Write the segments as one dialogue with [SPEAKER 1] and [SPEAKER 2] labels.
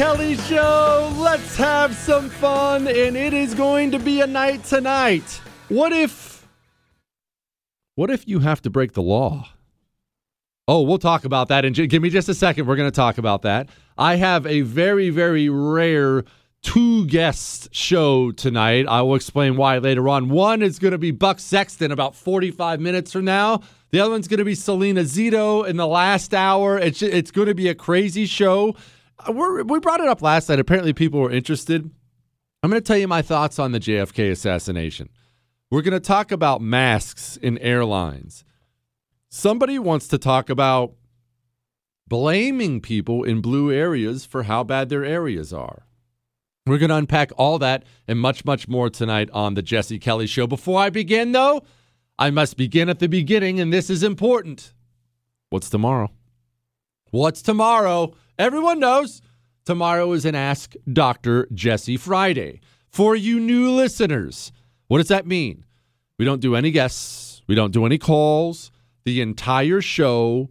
[SPEAKER 1] Kelly Show. Let's have some fun, and it is going to be a night tonight. What if, what if you have to break the law? Oh, we'll talk about that. And give me just a second. We're going to talk about that. I have a very, very rare two guest show tonight. I will explain why later on. One is going to be Buck Sexton about 45 minutes from now. The other one's going to be Selena Zito in the last hour. It's it's going to be a crazy show. Uh, we're, we brought it up last night. Apparently, people were interested. I'm going to tell you my thoughts on the JFK assassination. We're going to talk about masks in airlines. Somebody wants to talk about blaming people in blue areas for how bad their areas are. We're going to unpack all that and much, much more tonight on the Jesse Kelly Show. Before I begin, though, I must begin at the beginning, and this is important. What's tomorrow? What's tomorrow? Everyone knows tomorrow is an Ask Dr. Jesse Friday. For you new listeners, what does that mean? We don't do any guests, we don't do any calls. The entire show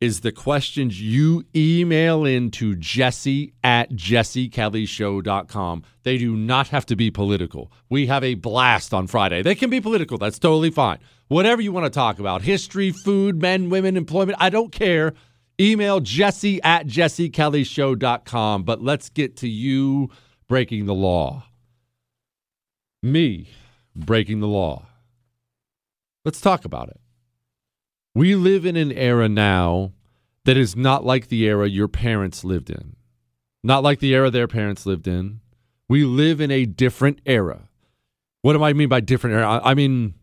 [SPEAKER 1] is the questions you email in to jesse at jessekellyshow.com. They do not have to be political. We have a blast on Friday. They can be political. That's totally fine. Whatever you want to talk about history, food, men, women, employment, I don't care. Email jesse at jessekellyshow.com. But let's get to you breaking the law. Me breaking the law. Let's talk about it. We live in an era now that is not like the era your parents lived in, not like the era their parents lived in. We live in a different era. What do I mean by different era? I mean,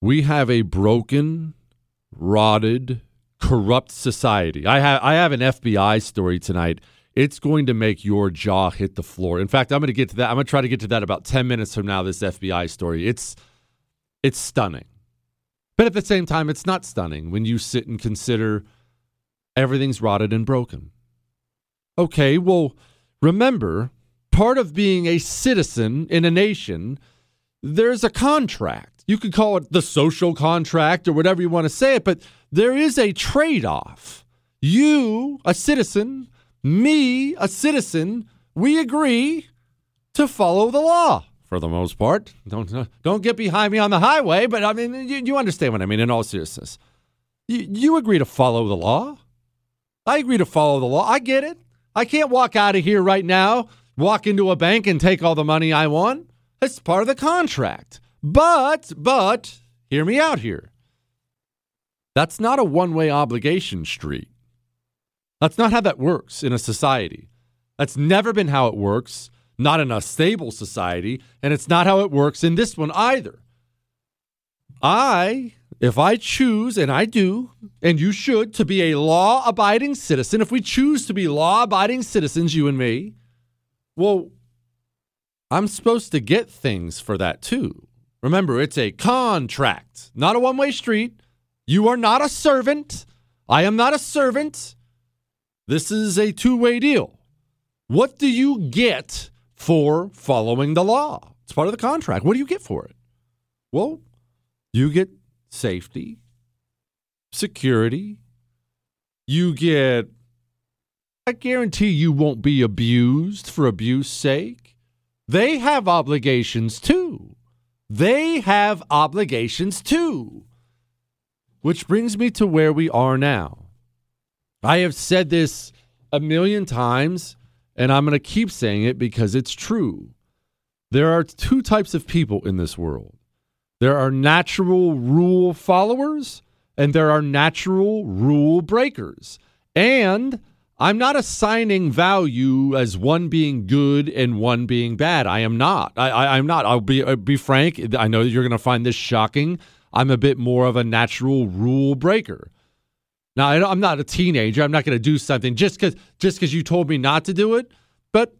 [SPEAKER 1] we have a broken, rotted, corrupt society. I have I have an FBI story tonight. It's going to make your jaw hit the floor. In fact, I'm going to get to that. I'm going to try to get to that about 10 minutes from now this FBI story. It's it's stunning. But at the same time, it's not stunning when you sit and consider everything's rotted and broken. Okay, well, remember, part of being a citizen in a nation, there's a contract. You could call it the social contract or whatever you want to say it, but there is a trade off. You, a citizen, me, a citizen, we agree to follow the law for the most part. Don't don't get behind me on the highway, but I mean, you, you understand what I mean. In all seriousness, you, you agree to follow the law. I agree to follow the law. I get it. I can't walk out of here right now, walk into a bank and take all the money I want. It's part of the contract. But but hear me out here. That's not a one way obligation street. That's not how that works in a society. That's never been how it works, not in a stable society, and it's not how it works in this one either. I, if I choose, and I do, and you should, to be a law abiding citizen, if we choose to be law abiding citizens, you and me, well, I'm supposed to get things for that too. Remember, it's a contract, not a one way street. You are not a servant. I am not a servant. This is a two way deal. What do you get for following the law? It's part of the contract. What do you get for it? Well, you get safety, security. You get, I guarantee you won't be abused for abuse sake. They have obligations too. They have obligations too. Which brings me to where we are now. I have said this a million times, and I'm going to keep saying it because it's true. There are two types of people in this world there are natural rule followers, and there are natural rule breakers. And I'm not assigning value as one being good and one being bad. I am not. I, am not. I'll be I'll be frank. I know you're going to find this shocking. I'm a bit more of a natural rule breaker. Now, I'm not a teenager. I'm not going to do something just because just because you told me not to do it. But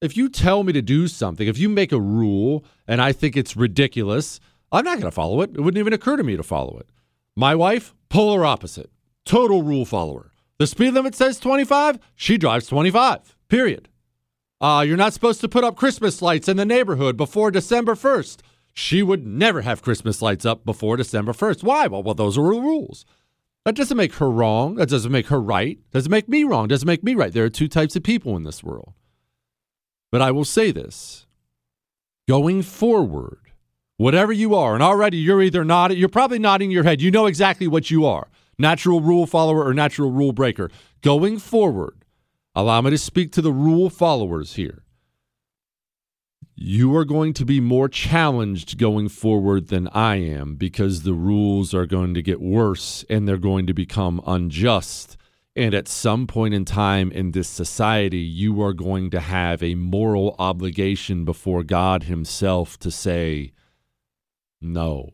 [SPEAKER 1] if you tell me to do something, if you make a rule and I think it's ridiculous, I'm not going to follow it. It wouldn't even occur to me to follow it. My wife, polar opposite, total rule follower. The speed limit says 25. She drives 25. Period. Uh, you're not supposed to put up Christmas lights in the neighborhood before December 1st. She would never have Christmas lights up before December 1st. Why? Well, well those are the rules. That doesn't make her wrong. That doesn't make her right. Doesn't make me wrong. Doesn't make me right. There are two types of people in this world. But I will say this going forward, whatever you are, and already you're either nodding, you're probably nodding your head. You know exactly what you are natural rule follower or natural rule breaker. Going forward, allow me to speak to the rule followers here you are going to be more challenged going forward than I am because the rules are going to get worse and they're going to become unjust. And at some point in time in this society, you are going to have a moral obligation before God Himself to say, No.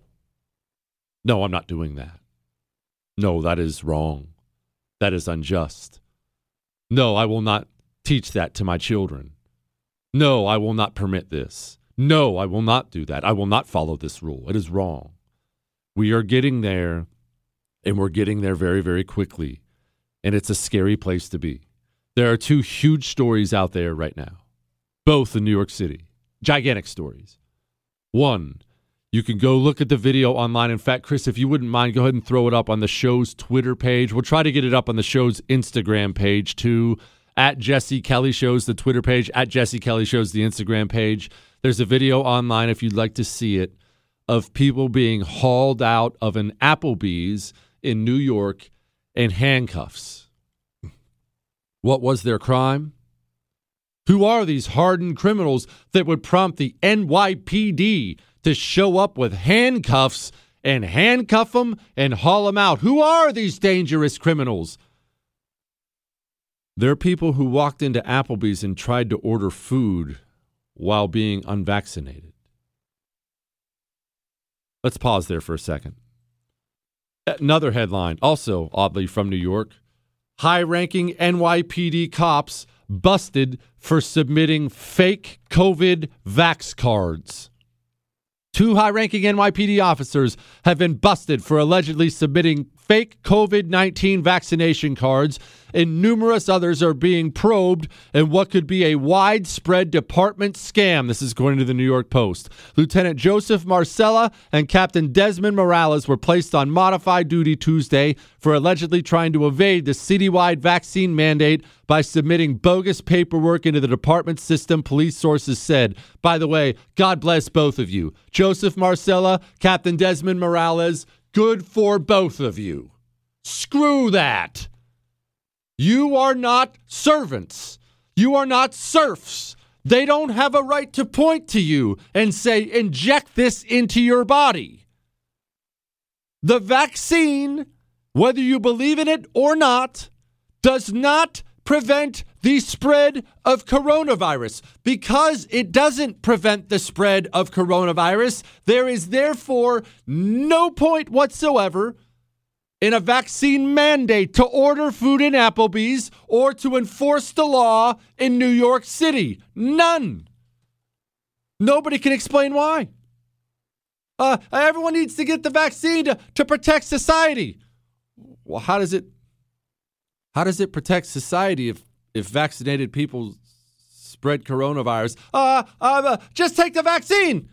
[SPEAKER 1] No, I'm not doing that. No, that is wrong. That is unjust. No, I will not teach that to my children. No, I will not permit this. No, I will not do that. I will not follow this rule. It is wrong. We are getting there, and we're getting there very, very quickly. And it's a scary place to be. There are two huge stories out there right now, both in New York City, gigantic stories. One, you can go look at the video online. In fact, Chris, if you wouldn't mind, go ahead and throw it up on the show's Twitter page. We'll try to get it up on the show's Instagram page too at Jesse Kelly Shows, the Twitter page, at Jesse Kelly Shows, the Instagram page. There's a video online if you'd like to see it of people being hauled out of an Applebee's in New York in handcuffs. What was their crime? Who are these hardened criminals that would prompt the NYPD to show up with handcuffs and handcuff them and haul them out? Who are these dangerous criminals? There are people who walked into Applebee's and tried to order food while being unvaccinated. Let's pause there for a second. Another headline, also oddly from New York high ranking NYPD cops busted for submitting fake COVID vax cards. Two high ranking NYPD officers have been busted for allegedly submitting fake COVID 19 vaccination cards, and numerous others are being probed in what could be a widespread department scam. This is according to the New York Post. Lieutenant Joseph Marcella and Captain Desmond Morales were placed on modified duty Tuesday for allegedly trying to evade the citywide vaccine mandate by submitting bogus paperwork into the department system, police sources said. By the way, God bless both of you. Joseph Marcella, Captain Desmond Morales, Good for both of you. Screw that. You are not servants. You are not serfs. They don't have a right to point to you and say, inject this into your body. The vaccine, whether you believe in it or not, does not prevent the spread of coronavirus. Because it doesn't prevent the spread of coronavirus, there is therefore no point whatsoever in a vaccine mandate to order food in Applebee's or to enforce the law in New York City. None. Nobody can explain why. Uh, everyone needs to get the vaccine to, to protect society. Well, how does it how does it protect society if if vaccinated people spread coronavirus? Uh, uh, just take the vaccine.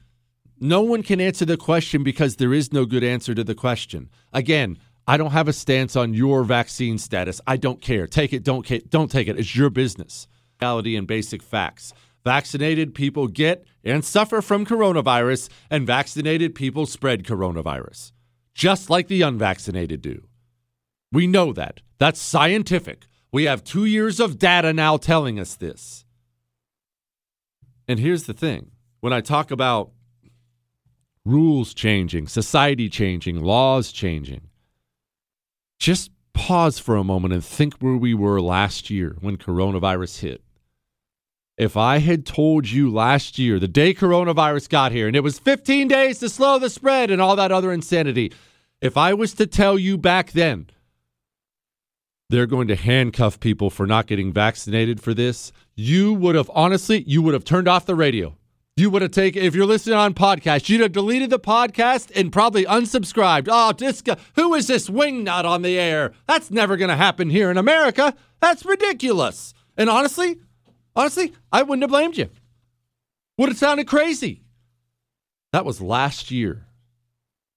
[SPEAKER 1] No one can answer the question because there is no good answer to the question. Again, I don't have a stance on your vaccine status. I don't care. Take it, don't don't take it. It's your business. Reality and basic facts. Vaccinated people get and suffer from coronavirus, and vaccinated people spread coronavirus, just like the unvaccinated do. We know that. That's scientific. We have two years of data now telling us this. And here's the thing when I talk about rules changing, society changing, laws changing, just pause for a moment and think where we were last year when coronavirus hit. If I had told you last year, the day coronavirus got here, and it was 15 days to slow the spread and all that other insanity, if I was to tell you back then they're going to handcuff people for not getting vaccinated for this, you would have honestly, you would have turned off the radio. You would have taken, if you're listening on podcast, you'd have deleted the podcast and probably unsubscribed. Oh, guy, who is this wingnut on the air? That's never going to happen here in America. That's ridiculous. And honestly, honestly, I wouldn't have blamed you. Would have sounded crazy. That was last year.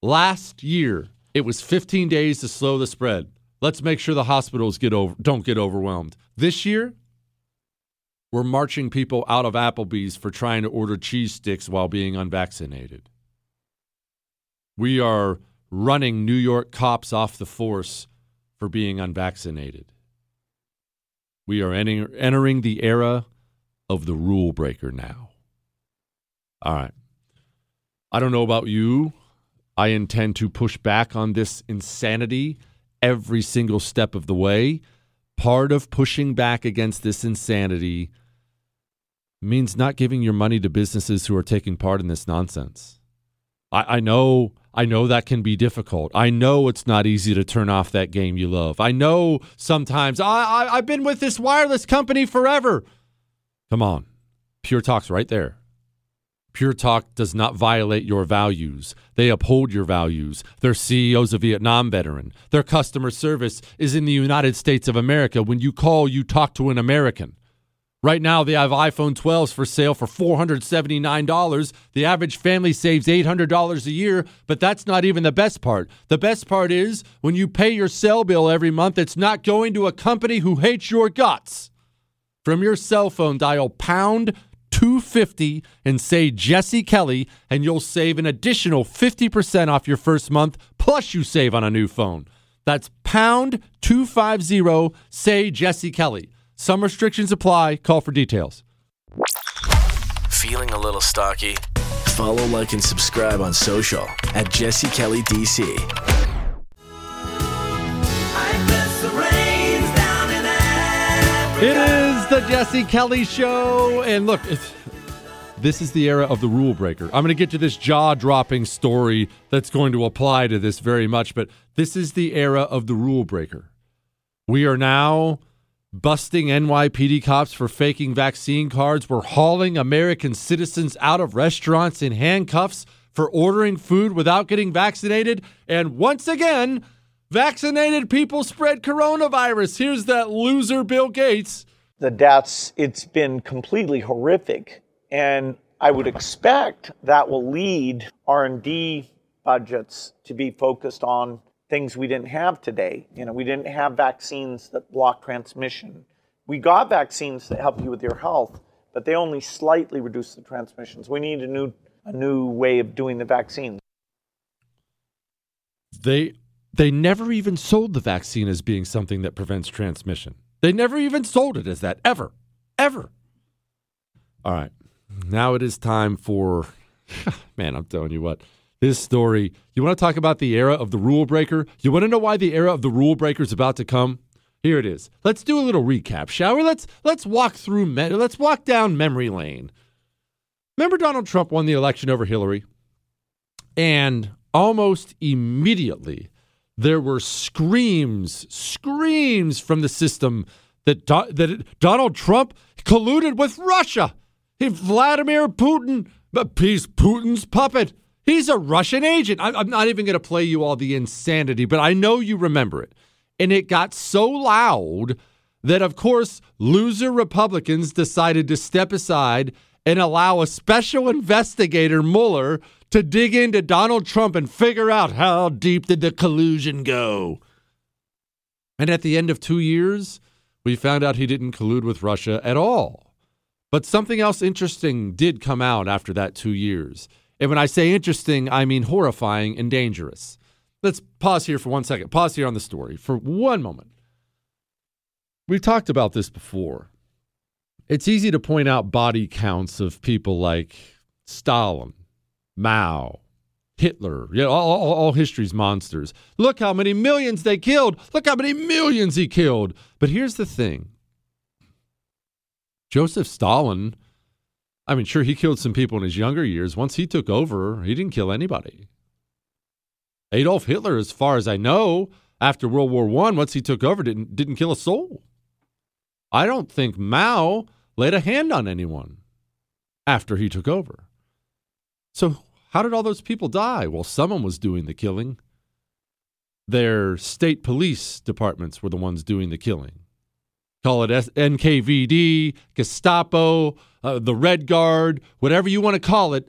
[SPEAKER 1] Last year, it was 15 days to slow the spread. Let's make sure the hospitals get over don't get overwhelmed. This year, we're marching people out of Applebee's for trying to order cheese sticks while being unvaccinated. We are running New York cops off the force for being unvaccinated. We are enter- entering the era of the rule breaker now. All right. I don't know about you. I intend to push back on this insanity every single step of the way. Part of pushing back against this insanity means not giving your money to businesses who are taking part in this nonsense. I, I know I know that can be difficult. I know it's not easy to turn off that game you love. I know sometimes I, I I've been with this wireless company forever. Come on. Pure Talk's right there. Pure Talk does not violate your values. They uphold your values. Their CEO's a Vietnam veteran. Their customer service is in the United States of America. When you call, you talk to an American. Right now, they have iPhone 12s for sale for $479. The average family saves $800 a year, but that's not even the best part. The best part is when you pay your cell bill every month, it's not going to a company who hates your guts. From your cell phone, dial pound 250 and say Jesse Kelly, and you'll save an additional 50% off your first month, plus you save on a new phone. That's pound 250, say Jesse Kelly. Some restrictions apply. Call for details.
[SPEAKER 2] Feeling a little stocky? Follow, like, and subscribe on social at Jesse Kelly DC.
[SPEAKER 1] It is the Jesse Kelly Show. And look, this is the era of the rule breaker. I'm going to get to this jaw dropping story that's going to apply to this very much, but this is the era of the rule breaker. We are now busting NYPD cops for faking vaccine cards. We're hauling American citizens out of restaurants in handcuffs for ordering food without getting vaccinated. And once again, vaccinated people spread coronavirus. Here's that loser Bill Gates.
[SPEAKER 3] The deaths, it's been completely horrific. And I would expect that will lead R&D budgets to be focused on things we didn't have today. You know, we didn't have vaccines that block transmission. We got vaccines that help you with your health, but they only slightly reduce the transmissions. We need a new a new way of doing the vaccines.
[SPEAKER 1] They they never even sold the vaccine as being something that prevents transmission. They never even sold it as that ever. Ever. All right. Now it is time for man, I'm telling you what this story. You want to talk about the era of the rule breaker? You want to know why the era of the rule breaker is about to come? Here it is. Let's do a little recap, shall we? Let's let's walk through me- let's walk down memory lane. Remember Donald Trump won the election over Hillary? And almost immediately there were screams, screams from the system that Do- that Donald Trump colluded with Russia. He, Vladimir Putin, but he's Putin's puppet. He's a Russian agent. I'm not even going to play you all the insanity, but I know you remember it. And it got so loud that, of course, loser Republicans decided to step aside and allow a special investigator, Mueller, to dig into Donald Trump and figure out how deep did the collusion go. And at the end of two years, we found out he didn't collude with Russia at all. But something else interesting did come out after that two years. And when I say interesting, I mean horrifying and dangerous. Let's pause here for one second. Pause here on the story for one moment. We've talked about this before. It's easy to point out body counts of people like Stalin, Mao, Hitler, know, all, all, all, history's monsters. Look how many millions they killed. Look how many millions he killed. But here's the thing Joseph Stalin I mean, sure, he killed some people in his younger years. Once he took over, he didn't kill anybody. Adolf Hitler, as far as I know, after World War One, once he took over, didn't didn't kill a soul. I don't think Mao laid a hand on anyone after he took over. So how did all those people die? Well, someone was doing the killing. Their state police departments were the ones doing the killing. Call it NKVD, Gestapo, uh, the Red Guard, whatever you want to call it,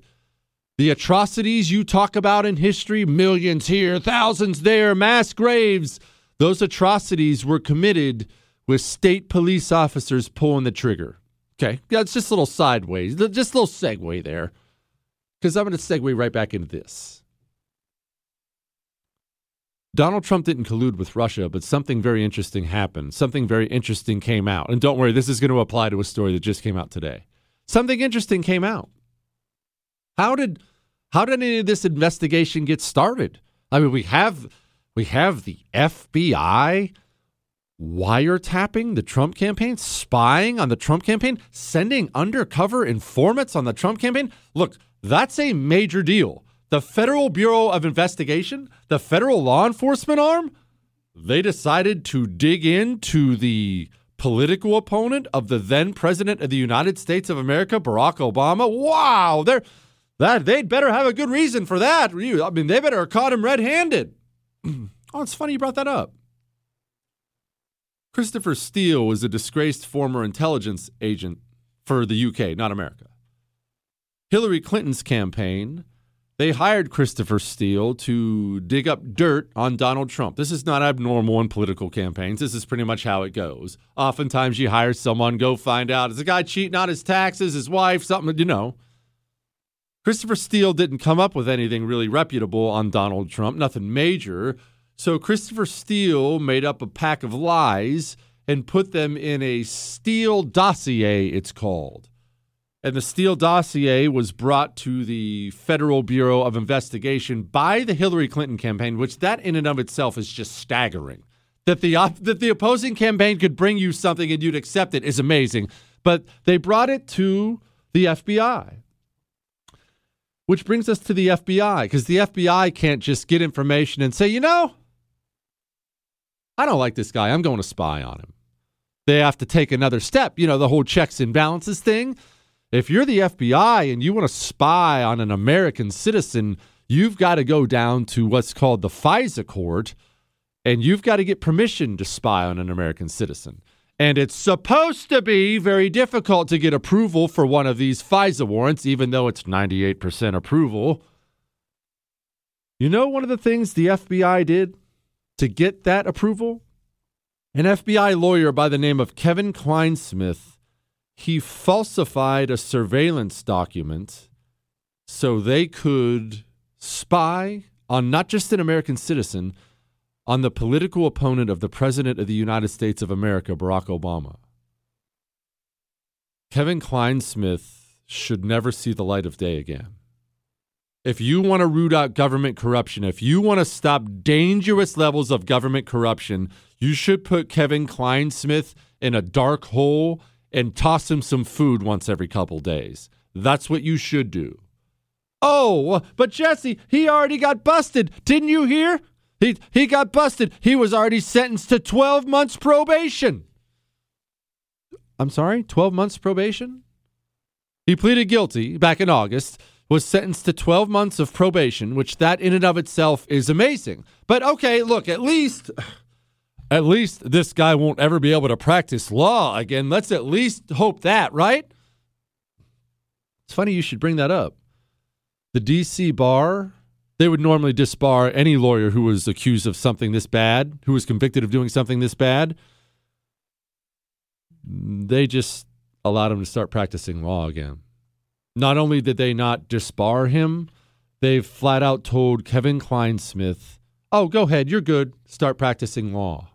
[SPEAKER 1] the atrocities you talk about in history, millions here, thousands there, mass graves, Those atrocities were committed with state police officers pulling the trigger. Okay, that's just a little sideways, just a little segue there, because I'm going to segue right back into this. Donald Trump didn't collude with Russia, but something very interesting happened. Something very interesting came out. And don't worry, this is going to apply to a story that just came out today. Something interesting came out. How did how did any of this investigation get started? I mean, we have we have the FBI wiretapping the Trump campaign, spying on the Trump campaign, sending undercover informants on the Trump campaign. Look, that's a major deal. The Federal Bureau of Investigation, the federal law enforcement arm, they decided to dig into the political opponent of the then president of the United States of America, Barack Obama. Wow, they're that they'd better have a good reason for that. I mean, they better have caught him red-handed. oh, it's funny you brought that up. Christopher Steele was a disgraced former intelligence agent for the UK, not America. Hillary Clinton's campaign, they hired Christopher Steele to dig up dirt on Donald Trump. This is not abnormal in political campaigns. This is pretty much how it goes. Oftentimes, you hire someone, go find out is the guy cheating on his taxes, his wife, something, you know. Christopher Steele didn't come up with anything really reputable on Donald Trump, nothing major. So Christopher Steele made up a pack of lies and put them in a Steele dossier, it's called. And the Steele dossier was brought to the Federal Bureau of Investigation by the Hillary Clinton campaign, which that in and of itself is just staggering. That the op- that the opposing campaign could bring you something and you'd accept it is amazing. But they brought it to the FBI. Which brings us to the FBI, because the FBI can't just get information and say, you know, I don't like this guy. I'm going to spy on him. They have to take another step. You know, the whole checks and balances thing. If you're the FBI and you want to spy on an American citizen, you've got to go down to what's called the FISA court and you've got to get permission to spy on an American citizen. And it's supposed to be very difficult to get approval for one of these FISA warrants, even though it's 98% approval. You know, one of the things the FBI did to get that approval? An FBI lawyer by the name of Kevin Clinesmith, he falsified a surveillance document so they could spy on not just an American citizen, on the political opponent of the President of the United States of America, Barack Obama. Kevin Clinesmith should never see the light of day again if you want to root out government corruption, if you want to stop dangerous levels of government corruption, you should put Kevin Clinesmith in a dark hole and toss him some food once every couple days. That's what you should do. Oh, but Jesse, he already got busted. Didn't you hear? He he got busted. He was already sentenced to 12 months probation. I'm sorry, 12 months probation? He pleaded guilty back in August was sentenced to 12 months of probation, which that in and of itself is amazing. But okay, look, at least at least this guy won't ever be able to practice law again. Let's at least hope that, right? It's funny you should bring that up. The DC bar, they would normally disbar any lawyer who was accused of something this bad, who was convicted of doing something this bad. They just allowed him to start practicing law again. Not only did they not disbar him, they've flat out told Kevin Clinesmith, oh, go ahead, you're good, start practicing law.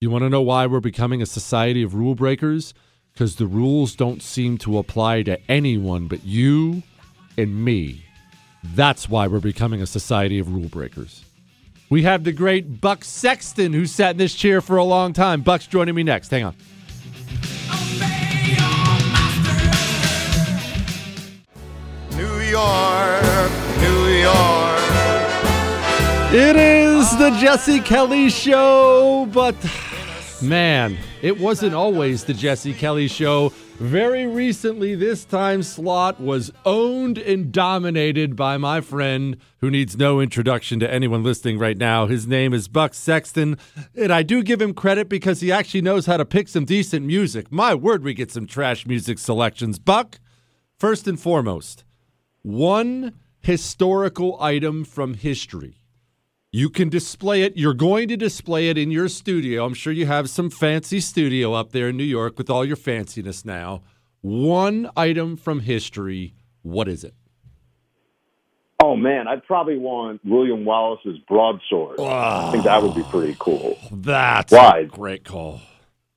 [SPEAKER 1] You want to know why we're becoming a society of rule breakers? Because the rules don't seem to apply to anyone but you and me. That's why we're becoming a society of rule breakers. We have the great Buck Sexton who sat in this chair for a long time. Buck's joining me next. Hang on.
[SPEAKER 4] Oh, York, New York.
[SPEAKER 1] It is the Jesse Kelly Show, but man, it wasn't always the Jesse Kelly Show. Very recently, this time slot was owned and dominated by my friend who needs no introduction to anyone listening right now. His name is Buck Sexton, and I do give him credit because he actually knows how to pick some decent music. My word, we get some trash music selections. Buck, first and foremost, one historical item from history You can display it. You're going to display it in your studio. I'm sure you have some fancy studio up there in New York with all your fanciness now. One item from history. What is it?
[SPEAKER 5] Oh man, I'd probably want William Wallace's broadsword. I think that would be pretty cool.
[SPEAKER 1] Oh, that's
[SPEAKER 5] Why?
[SPEAKER 1] a great call.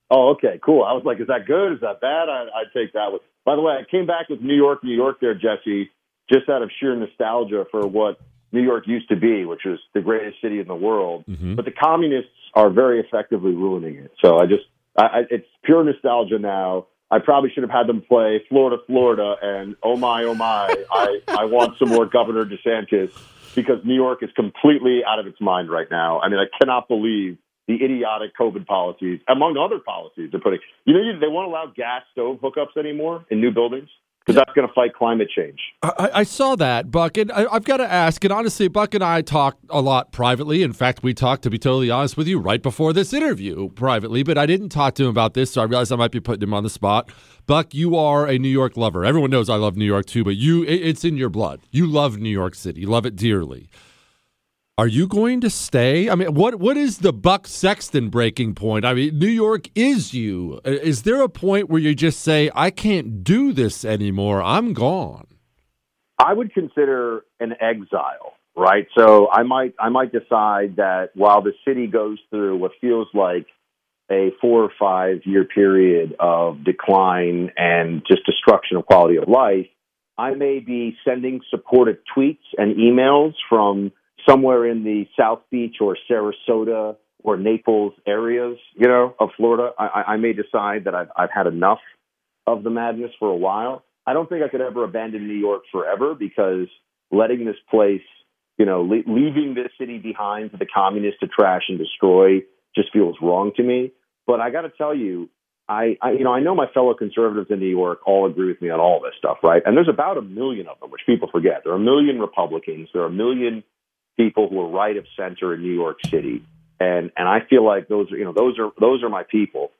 [SPEAKER 5] Oh, okay, cool. I was like, is that good? Is that bad? I, I'd take that one. By the way, I came back with New York, New York there, Jesse, just out of sheer nostalgia for what New York used to be, which was the greatest city in the world.
[SPEAKER 1] Mhm.
[SPEAKER 5] But the communists are very effectively ruining it. So I just, I, I, it's pure nostalgia now. I probably should have had them play Florida, Florida, and oh my, oh my, I, I want some more Governor DeSantis because New York is completely out of its mind right now. I mean, I cannot believe the idiotic COVID policies, among other policies they're putting. You know, they won't allow gas stove hookups anymore in new buildings because that's going to fight climate change.
[SPEAKER 1] I, I saw that, Buck, and I, I've got to ask. And honestly, Buck and I talked a lot privately. In fact, we talked, to be totally honest with you, right before this interview privately. But I didn't talk to him about this, so I realized I might be putting him on the spot. Buck, you are a New York lover. Everyone knows I love New York too, but you, it, it's in your blood. You love New York City. You love it dearly. Are you going to stay? I mean, what what is the Buck Sexton breaking point? I mean, New York is you. Uh, Is there a point where you just say, "I can't do this anymore. I'm gone."
[SPEAKER 5] I would consider an exile, right? So I might I might decide that while the city goes through what feels like a four or five year period of decline and just destruction of quality of life, I may be sending supportive tweets and emails from somewhere in the South Beach or Sarasota or Naples areas, you know, of Florida. I, I may decide that I've, I've had enough of the madness for a while. I don't think I could ever abandon New York forever because letting this place, you know, le- leaving this city behind for the communists to trash and destroy just feels wrong to me. But I got to tell you, I, I, you know, I know my fellow conservatives in New York all agree with me on all this stuff, right? And there's about a million of them, which people forget. There are a million Republicans. There are a million people who are right of center in New York City, and and I feel like those are, you know, those are those are my people.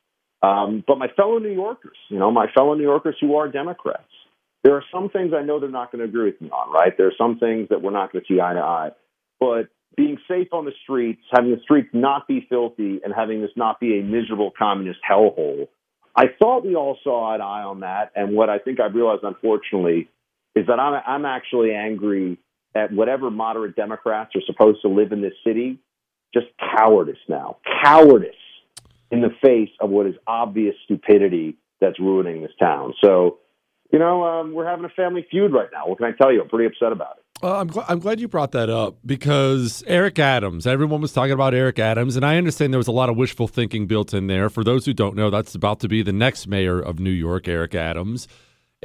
[SPEAKER 5] Um, but my fellow New Yorkers, you know, my fellow New Yorkers who are Democrats, there are some things I know they're not going to agree with me on, right? There are some things that we're not going to see eye to eye. But being safe on the streets, having the streets not be filthy, and having this not be a miserable communist hellhole, I thought we all saw to eye on that. And what I think I've realized, unfortunately, is that I'm, I'm actually angry at whatever moderate Democrats are supposed to live in this city. Just cowardice now. Cowardice in the face of what is obvious stupidity that's ruining this town. So, you know, um, we're having a family feud right now. What can I tell you? I'm pretty upset about it.
[SPEAKER 1] Well, I'm, gl- I'm glad you brought that up because Eric Adams, everyone was talking about Eric Adams, and I understand there was a lot of wishful thinking built in there. For those who don't know, that's about to be the next mayor of New York, Eric Adams.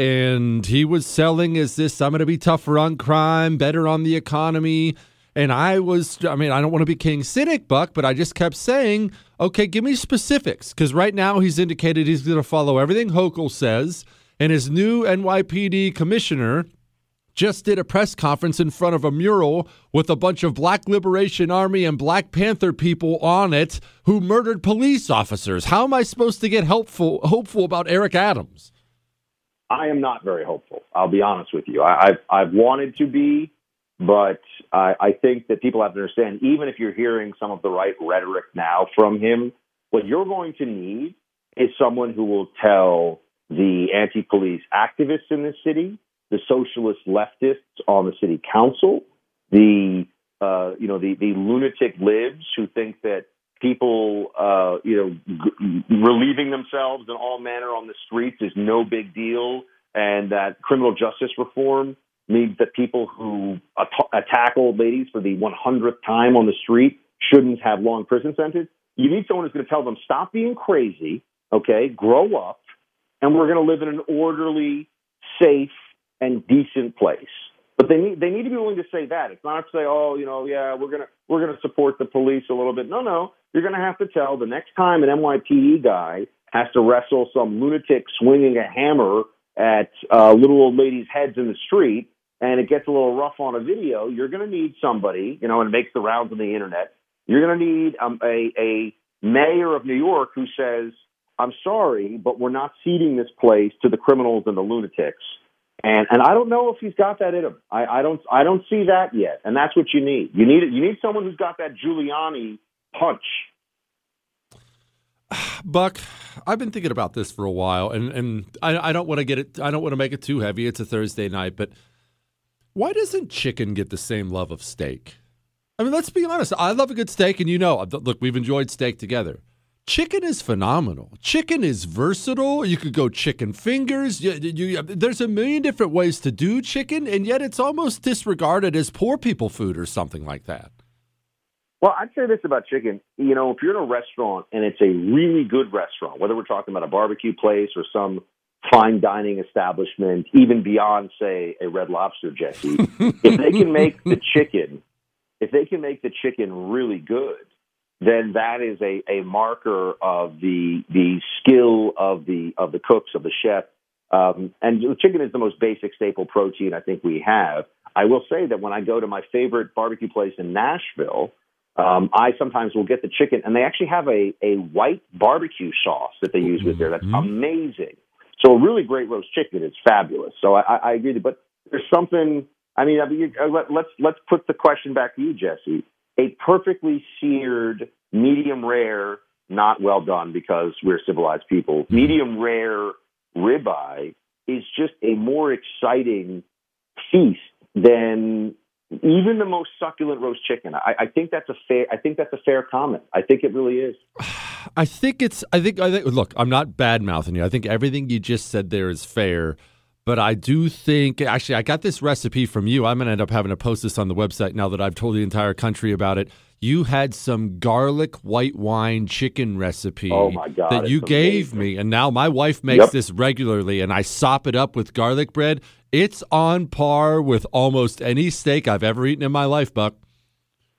[SPEAKER 1] And he was selling as this I'm going to be tougher on crime, better on the economy. And I was, I mean, I don't want to be King Cynic, Buck, but I just kept saying, okay, give me specifics. Because right now he's indicated he's going to follow everything Hochul says. And his new NYPD commissioner, just did a press conference in front of a mural with a bunch of Black Liberation Army and Black Panther people on it who murdered police officers. How am I supposed to get helpful hopeful about Eric Adams?
[SPEAKER 5] I am not very hopeful. I'll be honest with you. I, I've I've wanted to be, but I, I think that people have to understand. Even if you're hearing some of the right rhetoric now from him, what you're going to need is someone who will tell the anti-police activists in the city, the socialist leftists on the city council, the uh, you know the the lunatic libs who think that people uh, you know g- relieving themselves in all manner on the streets is no big deal, and that criminal justice reform means that people who at- attack old ladies for the 100th time on the street shouldn't have long prison sentences. You need someone who's going to tell them stop being crazy, okay, grow up, and we're going to live in an orderly, safe, and decent place. But they need they need to be willing to say that. It's not to say, oh, you know, yeah, we're gonna we're gonna support the police a little bit. No, no, you're gonna have to tell the next time an NYPD guy has to wrestle some lunatic swinging a hammer at uh, little old ladies' heads in the street, and it gets a little rough on a video. You're gonna need somebody, you know, and it makes the rounds on the internet. You're gonna need um, a a mayor of New York who says, "I'm sorry, but we're not ceding this place to the criminals and the lunatics." And and I don't know if he's got that in him. I, I don't I don't see that yet. And that's what you need. You need you need someone who's got that Giuliani punch.
[SPEAKER 1] Buck, I've been thinking about this for a while, and and I, I don't want to get it. I don't want to make it too heavy. It's a Thursday night, but why doesn't chicken get the same love of steak? I mean, let's be honest. I love a good steak, and you know, look, we've enjoyed steak together. Chicken is phenomenal. Chicken is versatile. You could go chicken fingers. You, you, there's a million different ways to do chicken, and yet it's almost disregarded as poor people food or something like that.
[SPEAKER 5] Well, I'd say this about chicken. You know, if you're in a restaurant and it's a really good restaurant, whether we're talking about a barbecue place or some fine dining establishment, even beyond, say, a Red Lobster, Jesse, if they can make the chicken, if they can make the chicken really good, then that is a, a marker of the the skill of the of the cooks of the chef. Um, and chicken is the most basic staple protein I think we have. I will say that when I go to my favorite barbecue place in Nashville, um, I sometimes will get the chicken, and they actually have a, a white barbecue sauce that they use with there. That's mm-hmm. amazing. So a really great roast chicken is fabulous. So I, I agree. But there's something. I mean, I mean uh, let, let's let's put the question back to you, Jesse. A perfectly seared, medium rare, not well done because we're civilized people. Mm-hmm. Medium rare ribeye is just a more exciting feast than even the most succulent roast chicken. I, I, think that's a fair. I think that's a fair comment. I think it really is.
[SPEAKER 1] I think it's. I think. I think. Look, I'm not bad mouthing you. I think everything you just said there is fair. But I do think, actually, I got this recipe from you. I'm going to end up having to post this on the website now that I've told the entire country about it. You had some garlic white wine chicken recipe
[SPEAKER 5] oh God,
[SPEAKER 1] that you gave me. And now my wife makes yep. this regularly, and I sop it up with garlic bread. It's on par with almost any steak I've ever eaten in my life, Buck.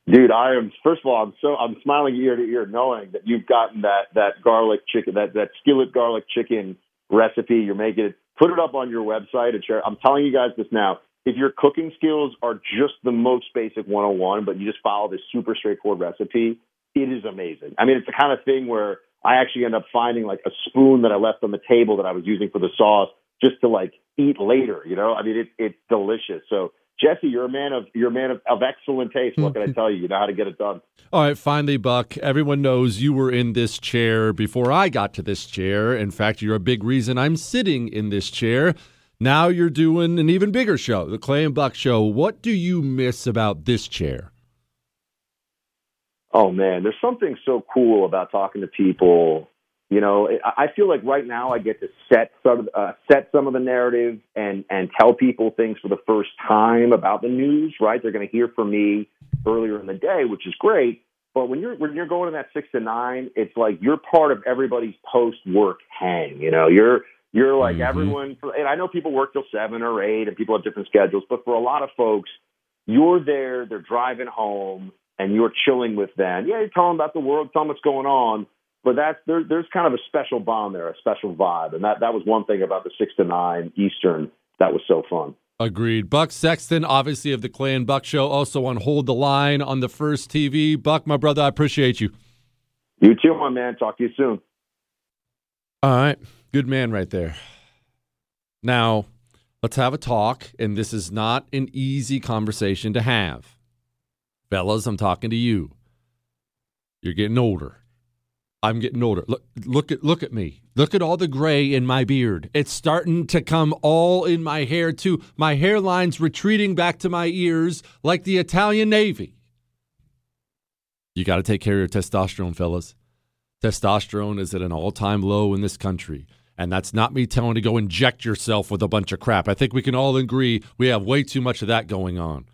[SPEAKER 5] Dude, I am. First of all, I'm so I'm smiling ear to ear, knowing that you've gotten that that garlic chicken, that that skillet garlic chicken recipe. You're making it. Put it up on your website and share. I'm telling you guys this now. If your cooking skills are just the most basic 101, but you just follow this super straightforward recipe, it is amazing. I mean, it's the kind of thing where I actually end up finding like a spoon that I left on the table that I was using for the sauce just to like eat later. You know, I mean, it, it's delicious. So Jesse, you're a man of you're a man of, of excellent taste. What can I tell you? You know how to get it done.
[SPEAKER 1] All right, finally, Buck. Everyone knows you were in this chair before I got to this chair. In fact, you're a big reason I'm sitting in this chair. Now you're doing an even bigger show, the Clay and Buck Show. What do you miss about this chair?
[SPEAKER 5] Oh man, there's something so cool about talking to people you know, I feel like right now I get to set some uh, set some of the narrative and and tell people things for the first time about the news. Right, they're going to hear from me earlier in the day, which is great. But when you're when you're going to that six to nine, it's like you're part of everybody's post work hang. You know, you're you're like mm-hmm. everyone. And I know people work till seven or eight, and people have different schedules. But for a lot of folks, you're there. They're driving home, and you're chilling with them. Yeah, you're telling them about the world, telling them what's going on but that's there, there's kind of a special bond there, a special vibe, and that that was one thing about the six to nine Eastern that was so fun.
[SPEAKER 1] Agreed. Buck Sexton, obviously of the Clay and Buck Show, also on Hold the Line on the First TV. Buck, my brother, I appreciate you.
[SPEAKER 5] You too, my man. Talk to you soon.
[SPEAKER 1] All right, good man, right there. Now, let's have a talk, and this is not an easy conversation to have. Fellas, I'm talking to you. You're getting older. I'm getting older. Look, look at look at me. Look at all the gray in my beard. It's starting to come all in my hair too. My hairline's retreating back to my ears like the Italian Navy. You got to take care of your testosterone, fellas. Testosterone is at an all-time low in this country. And that's not me telling you to go inject yourself with a bunch of crap. I think we can all agree we have way too much of that going on.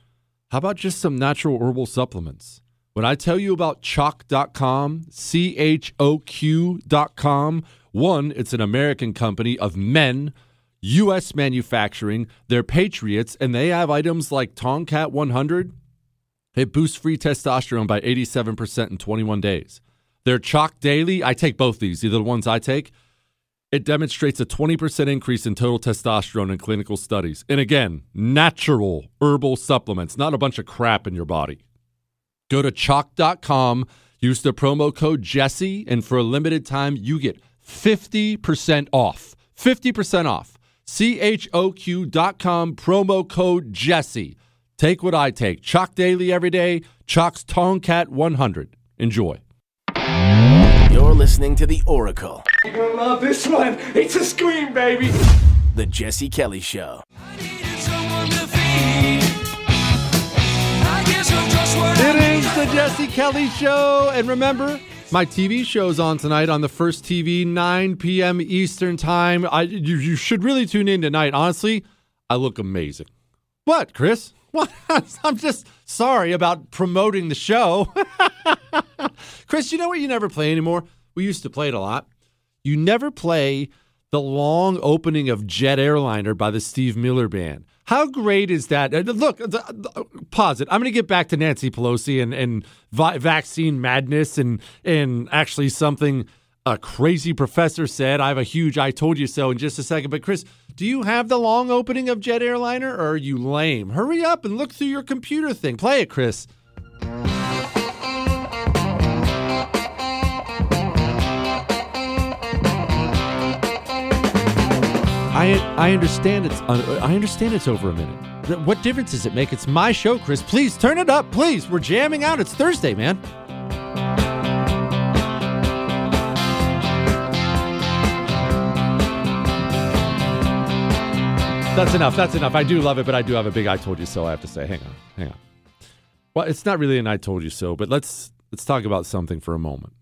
[SPEAKER 1] How about just some natural herbal supplements? When I tell you about choq.com, C H O Q.com, one, it's an American company of men, U.S. manufacturing. They're patriots, and they have items like Tongkat 100. It boosts free testosterone by 87% in 21 days. Their Choq Daily, I take both these, either the ones I take. It demonstrates a 20% increase in total testosterone in clinical studies. And again, natural herbal supplements, not a bunch of crap in your body. Go to choq.com, use the promo code Jesse, and for a limited time, you get 50% off. 50% off. choq.com, promo code Jesse. Take what I take. Choq daily every day. Choq's Tongkat 100. Enjoy.
[SPEAKER 2] You're listening to The Oracle,
[SPEAKER 4] You're gonna love this one. It's a scream, baby.
[SPEAKER 2] The Jesse Kelly Show.
[SPEAKER 1] The Jesse Kelly Show. And remember, my TV show's on tonight on the first TV, 9 p.m. Eastern Time. I, you, you should really tune in tonight. Honestly, I look amazing. What, Chris? What? I'm just sorry about promoting the show. Chris, you know what you never play anymore? We used to play it a lot. You never play the long opening of Jet Airliner by the Steve Miller Band. How great is that? Uh, Look, pause it. I'm going to get back to Nancy Pelosi and, and vi- vaccine madness and, and actually something a crazy professor said. I have a huge I told you so in just a second. But, Chris, do you have the long opening of Jet Airliner or are you lame? Hurry up and look through your computer thing. Play it, Chris. I I understand it's I understand it's over a minute. What difference does it make? It's my show, Chris. Please turn it up, please. We're jamming out. It's Thursday, man. That's enough. That's enough. I do love it, but I do have a big "I told you so." I have to say. Hang on, hang on. Well, it's not really an "I told you so," but let's let's talk about something for a moment.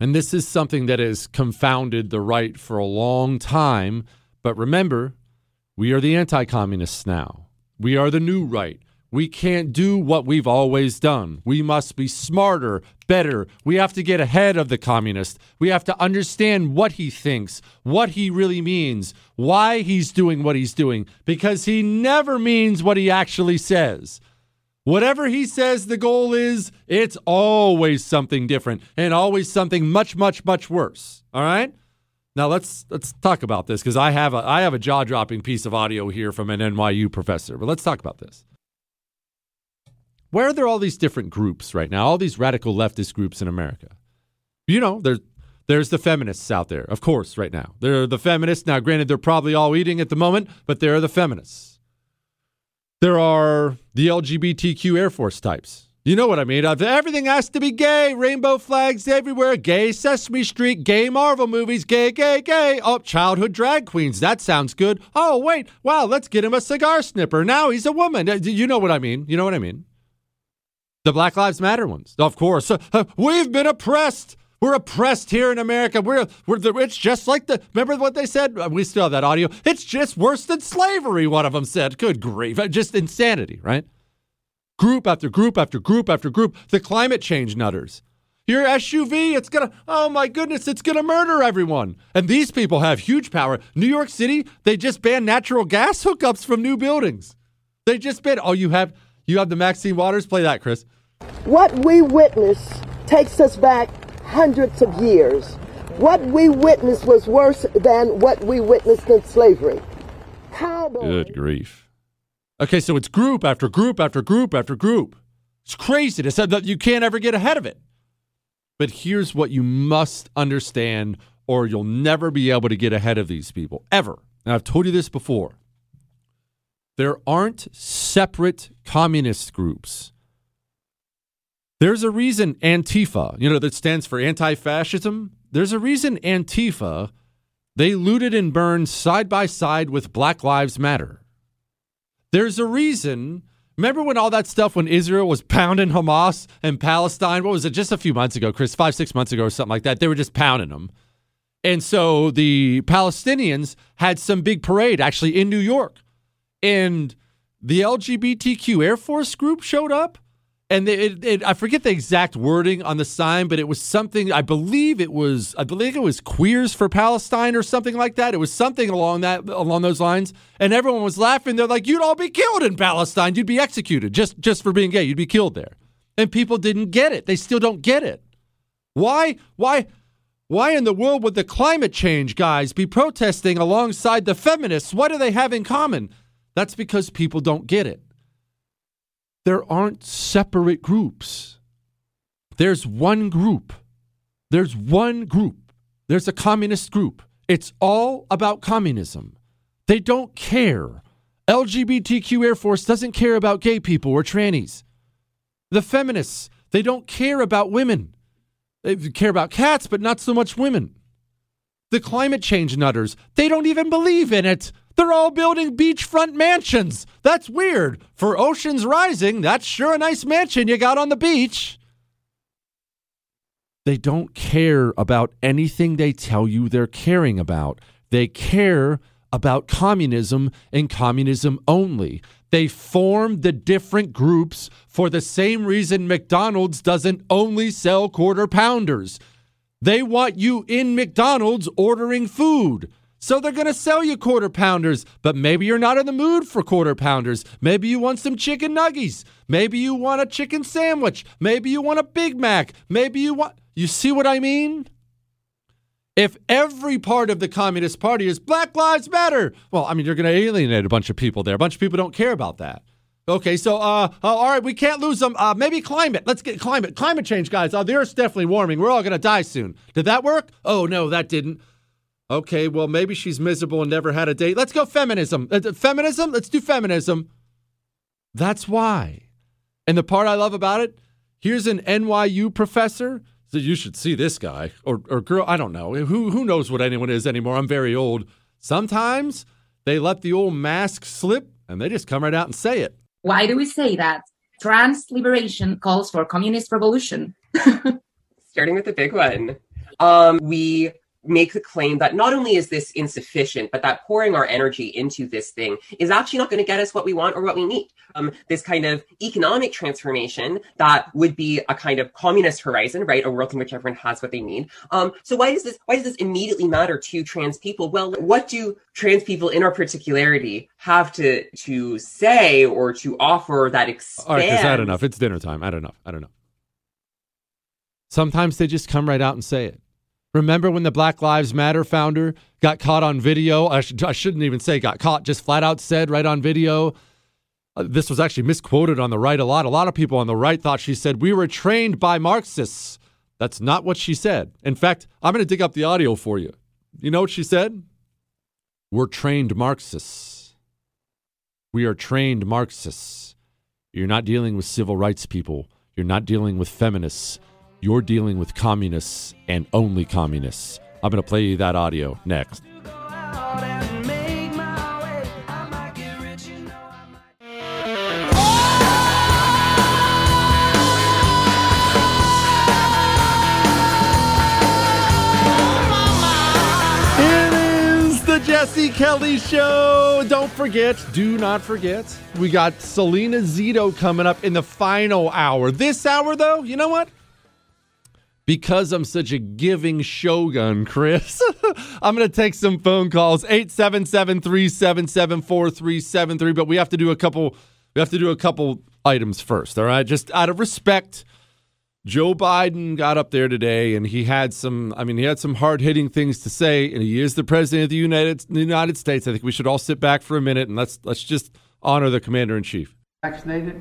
[SPEAKER 1] And this is something that has confounded the right for a long time. But remember, we are the anti communists now. We are the new right. We can't do what we've always done. We must be smarter, better. We have to get ahead of the communist. We have to understand what he thinks, what he really means, why he's doing what he's doing, because he never means what he actually says. Whatever he says the goal is, it's always something different and always something much, much, much worse. All right? Now let's let's talk about this because I have a I have a jaw-dropping piece of audio here from an NYU professor. But let's talk about this. Where are there all these different groups right now? All these radical leftist groups in America. You know, there's there's the feminists out there, of course, right now. There are the feminists. Now, granted, they're probably all eating at the moment, but there are the feminists. There are the LGBTQ Air Force types. You know what I mean? Everything has to be gay. Rainbow flags everywhere. Gay Sesame Street. Gay Marvel movies. Gay, gay, gay. Oh, childhood drag queens. That sounds good. Oh, wait. Wow, let's get him a cigar snipper. Now he's a woman. Uh, You know what I mean? You know what I mean? The Black Lives Matter ones. Of course. Uh, uh, we've been oppressed. We're oppressed here in America. We're, we're the, it's just like the, remember what they said? We still have that audio. It's just worse than slavery, one of them said. Good grief. Just insanity, right? Group after group after group after group. The climate change nutters. Your SUV, it's gonna, oh my goodness, it's gonna murder everyone. And these people have huge power. New York City, they just banned natural gas hookups from new buildings. They just banned, oh, you have, you have the Maxine Waters? Play that, Chris.
[SPEAKER 6] What we witness takes us back hundreds of years. What we witnessed was worse than what we witnessed in slavery. Cowboys.
[SPEAKER 1] Good grief. Okay, so it's group after group after group after group. It's crazy to say that you can't ever get ahead of it. But here's what you must understand, or you'll never be able to get ahead of these people, ever. And I've told you this before. There aren't separate communist groups. There's a reason Antifa, you know, that stands for anti fascism. There's a reason Antifa, they looted and burned side by side with Black Lives Matter. There's a reason. Remember when all that stuff, when Israel was pounding Hamas and Palestine? What was it? Just a few months ago, Chris, five, six months ago or something like that. They were just pounding them. And so the Palestinians had some big parade actually in New York. And the LGBTQ Air Force group showed up. And it, it, I forget the exact wording on the sign, but it was something. I believe it was. I believe it was "Queers for Palestine" or something like that. It was something along that along those lines. And everyone was laughing. They're like, "You'd all be killed in Palestine. You'd be executed just just for being gay. You'd be killed there." And people didn't get it. They still don't get it. Why? Why? Why in the world would the climate change guys be protesting alongside the feminists? What do they have in common? That's because people don't get it. There aren't separate groups. There's one group. There's one group. There's a communist group. It's all about communism. They don't care. LGBTQ Air Force doesn't care about gay people or trannies. The feminists, they don't care about women. They care about cats, but not so much women. The climate change nutters, they don't even believe in it. They're all building beachfront mansions. That's weird. For Oceans Rising, that's sure a nice mansion you got on the beach. They don't care about anything they tell you they're caring about. They care about communism and communism only. They form the different groups for the same reason McDonald's doesn't only sell quarter pounders. They want you in McDonald's ordering food. So they're going to sell you quarter pounders, but maybe you're not in the mood for quarter pounders. Maybe you want some chicken nuggies. Maybe you want a chicken sandwich. Maybe you want a Big Mac. Maybe you want. You see what I mean? If every part of the Communist Party is Black Lives Matter, well, I mean, you're going to alienate a bunch of people there. A bunch of people don't care about that. Okay, so uh, uh all right, we can't lose them. Uh, maybe climate. Let's get climate. Climate change, guys. Uh, the Earth's definitely warming. We're all going to die soon. Did that work? Oh no, that didn't. Okay, well maybe she's miserable and never had a date. Let's go feminism. Uh, feminism. Let's do feminism. That's why. And the part I love about it, here's an NYU professor so you should see this guy or, or girl. I don't know. Who, who knows what anyone is anymore? I'm very old. Sometimes they let the old mask slip and they just come right out and say it.
[SPEAKER 7] Why do we say that? Trans liberation calls for communist revolution.
[SPEAKER 8] Starting with the big one. Um, we make the claim that not only is this insufficient, but that pouring our energy into this thing is actually not going to get us what we want or what we need. Um, this kind of economic transformation that would be a kind of communist horizon, right? A world in which everyone has what they need. Um, so why does this, why does this immediately matter to trans people? Well, what do trans people in our particularity have to, to say or to offer that expands?
[SPEAKER 1] All right, is that enough? It's dinner time. I don't know. I don't know. Sometimes they just come right out and say it. Remember when the Black Lives Matter founder got caught on video? I, sh- I shouldn't even say got caught, just flat out said right on video. Uh, this was actually misquoted on the right a lot. A lot of people on the right thought she said, We were trained by Marxists. That's not what she said. In fact, I'm going to dig up the audio for you. You know what she said? We're trained Marxists. We are trained Marxists. You're not dealing with civil rights people. You're not dealing with feminists. You're dealing with communists and only communists. I'm going to play you that audio next. It is the Jesse Kelly Show. Don't forget, do not forget, we got Selena Zito coming up in the final hour. This hour, though, you know what? Because I'm such a giving shogun, Chris, I'm going to take some phone calls 877-377-4373, but we have to do a couple we have to do a couple items first, all right? Just out of respect, Joe Biden got up there today and he had some I mean he had some hard-hitting things to say and he is the president of the United the United States. I think we should all sit back for a minute and let's let's just honor the commander in chief.
[SPEAKER 9] Vaccinated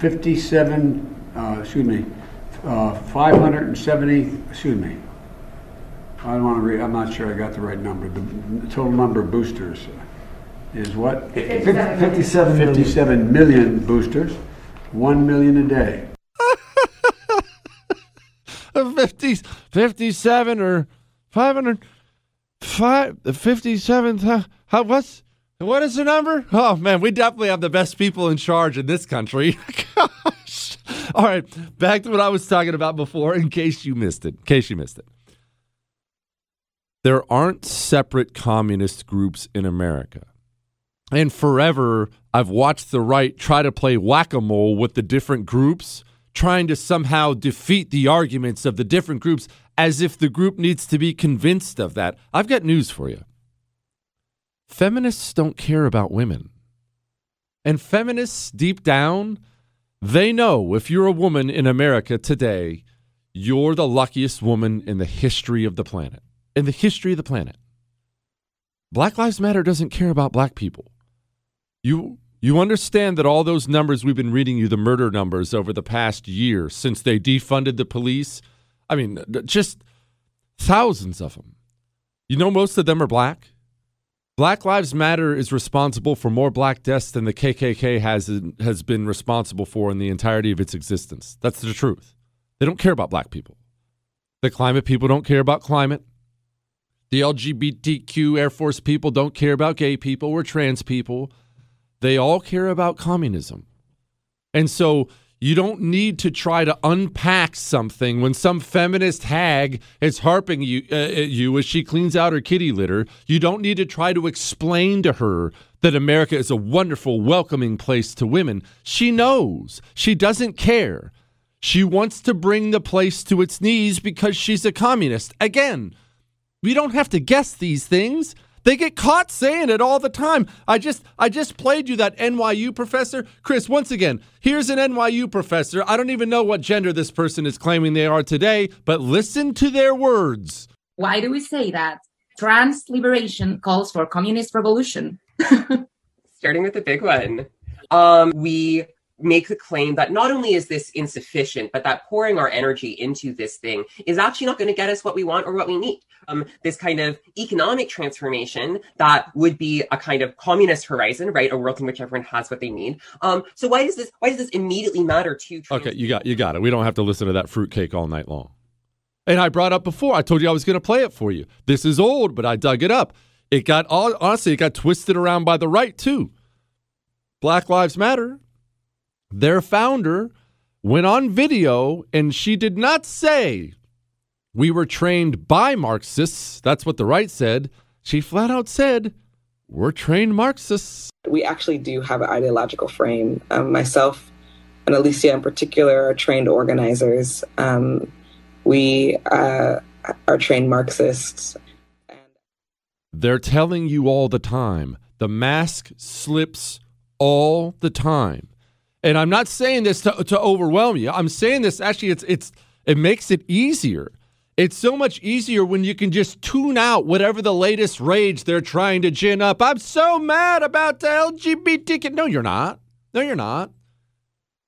[SPEAKER 9] 57 uh, excuse me uh, 570, excuse me, I don't want to read, I'm not sure I got the right number. The total number of boosters is what?
[SPEAKER 10] 57
[SPEAKER 9] million. 57 million boosters, 1 million a day.
[SPEAKER 1] 50, 57 or 500, five, 57, how, what's, what is the number? Oh man, we definitely have the best people in charge in this country. All right, back to what I was talking about before, in case you missed it. In case you missed it. There aren't separate communist groups in America. And forever, I've watched the right try to play whack a mole with the different groups, trying to somehow defeat the arguments of the different groups as if the group needs to be convinced of that. I've got news for you feminists don't care about women. And feminists, deep down, they know if you're a woman in America today, you're the luckiest woman in the history of the planet. In the history of the planet. Black Lives Matter doesn't care about black people. You you understand that all those numbers we've been reading you the murder numbers over the past year since they defunded the police, I mean just thousands of them. You know most of them are black. Black Lives Matter is responsible for more black deaths than the KKK has has been responsible for in the entirety of its existence. That's the truth. They don't care about black people. The climate people don't care about climate. The LGBTQ Air Force people don't care about gay people or trans people. They all care about communism. And so you don't need to try to unpack something when some feminist hag is harping you, uh, at you as she cleans out her kitty litter. You don't need to try to explain to her that America is a wonderful, welcoming place to women. She knows. She doesn't care. She wants to bring the place to its knees because she's a communist. Again, we don't have to guess these things. They get caught saying it all the time. I just I just played you that NYU professor. Chris, once again, here's an NYU professor. I don't even know what gender this person is claiming they are today, but listen to their words.
[SPEAKER 7] Why do we say that? Trans liberation calls for communist revolution.
[SPEAKER 8] Starting with the big one. Um, we make the claim that not only is this insufficient, but that pouring our energy into this thing is actually not going to get us what we want or what we need. Um, this kind of economic transformation that would be a kind of communist horizon, right? A world in which everyone has what they need. Um, so why does this? Why does this immediately matter to?
[SPEAKER 1] Trans- okay, you got you got it. We don't have to listen to that fruitcake all night long. And I brought up before. I told you I was going to play it for you. This is old, but I dug it up. It got all honestly, it got twisted around by the right too. Black Lives Matter their founder went on video and she did not say, We were trained by Marxists. That's what the right said. She flat out said, We're trained Marxists.
[SPEAKER 10] We actually do have an ideological frame. Um, myself and Alicia, in particular, are trained organizers. Um, we uh, are trained Marxists.
[SPEAKER 1] They're telling you all the time the mask slips all the time. And I'm not saying this to, to overwhelm you. I'm saying this actually it's it's it makes it easier. It's so much easier when you can just tune out whatever the latest rage they're trying to gin up. I'm so mad about the LGBT. No, you're not. No, you're not.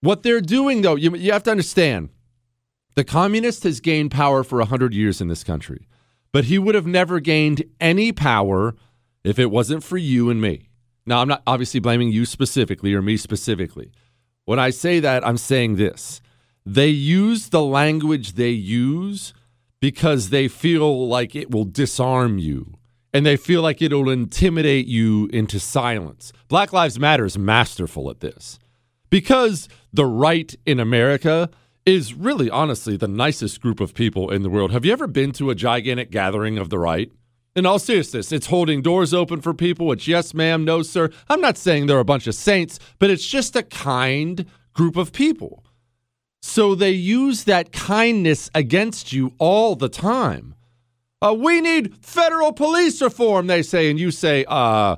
[SPEAKER 1] What they're doing, though, you, you have to understand the communist has gained power for 100 years in this country, but he would have never gained any power if it wasn't for you and me. Now, I'm not obviously blaming you specifically or me specifically. When I say that, I'm saying this. They use the language they use because they feel like it will disarm you and they feel like it'll intimidate you into silence. Black Lives Matter is masterful at this because the right in America is really, honestly, the nicest group of people in the world. Have you ever been to a gigantic gathering of the right? In all seriousness, it's holding doors open for people. It's yes, ma'am, no, sir. I'm not saying they're a bunch of saints, but it's just a kind group of people. So they use that kindness against you all the time. Uh, we need federal police reform, they say. And you say, uh,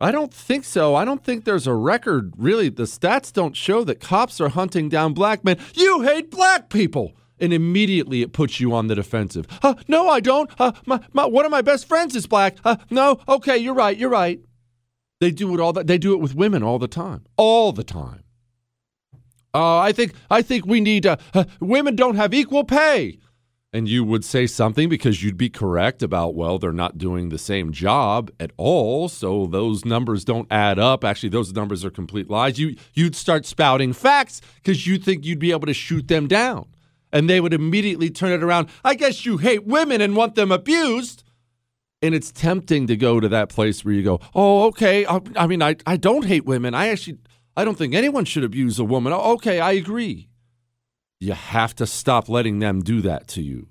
[SPEAKER 1] I don't think so. I don't think there's a record. Really, the stats don't show that cops are hunting down black men. You hate black people and immediately it puts you on the defensive. Uh, no, I don't. Uh, my, my, one of my best friends is black. Uh, no, okay, you're right, you're right. They do it all. They do it with women all the time, all the time. Uh, I think I think we need uh, uh, women don't have equal pay, and you would say something because you'd be correct about well they're not doing the same job at all, so those numbers don't add up. Actually, those numbers are complete lies. You you'd start spouting facts because you think you'd be able to shoot them down and they would immediately turn it around. I guess you hate women and want them abused. And it's tempting to go to that place where you go, oh, okay. I, I mean, I, I don't hate women. I actually, I don't think anyone should abuse a woman. Oh, okay, I agree. You have to stop letting them do that to you.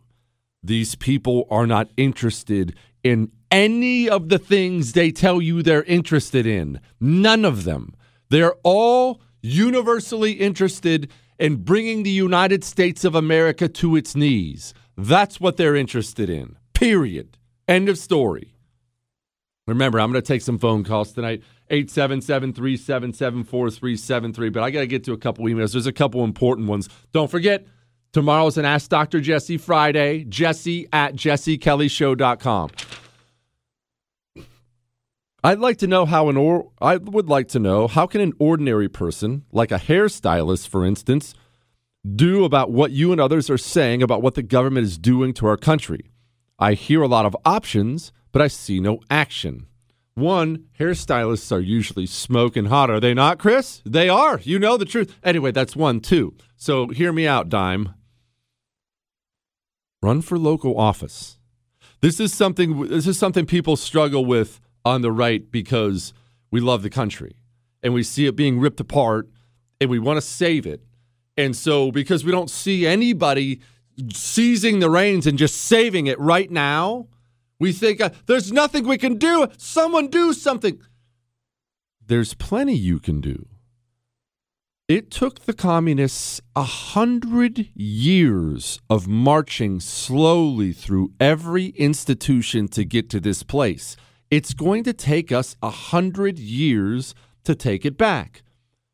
[SPEAKER 1] These people are not interested in any of the things they tell you they're interested in. None of them. They're all universally interested and bringing the United States of America to its knees. That's what they're interested in. Period. End of story. Remember, I'm going to take some phone calls tonight. 877 377 4373. But I got to get to a couple emails. There's a couple important ones. Don't forget, tomorrow's an Ask Dr. Jesse Friday. Jesse at jessekellyshow.com. I'd like to know how an or I would like to know how can an ordinary person, like a hairstylist for instance, do about what you and others are saying about what the government is doing to our country. I hear a lot of options, but I see no action. One, hairstylists are usually smoking hot. Are they not, Chris? They are. You know the truth. Anyway, that's one. Two. So hear me out, Dime. Run for local office. This is something this is something people struggle with on the right because we love the country and we see it being ripped apart and we want to save it. And so because we don't see anybody seizing the reins and just saving it right now, we think uh, there's nothing we can do. Someone do something. There's plenty you can do. It took the communists a hundred years of marching slowly through every institution to get to this place. It's going to take us a hundred years to take it back.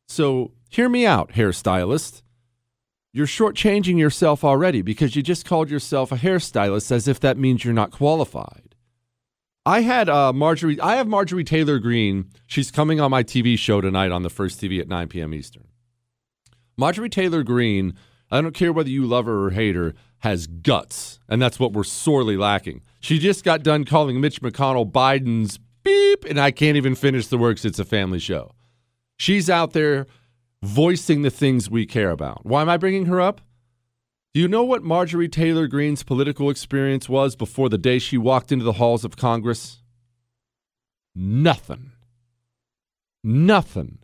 [SPEAKER 1] So hear me out, hairstylist. You're shortchanging yourself already because you just called yourself a hairstylist as if that means you're not qualified. I had uh, Marjorie. I have Marjorie Taylor Greene. She's coming on my TV show tonight on the first TV at 9 p.m. Eastern. Marjorie Taylor Greene, I don't care whether you love her or hate her, has guts. And that's what we're sorely lacking. She just got done calling Mitch McConnell Biden's beep, and I can't even finish the works. It's a family show. She's out there voicing the things we care about. Why am I bringing her up? Do you know what Marjorie Taylor Greene's political experience was before the day she walked into the halls of Congress? Nothing. Nothing.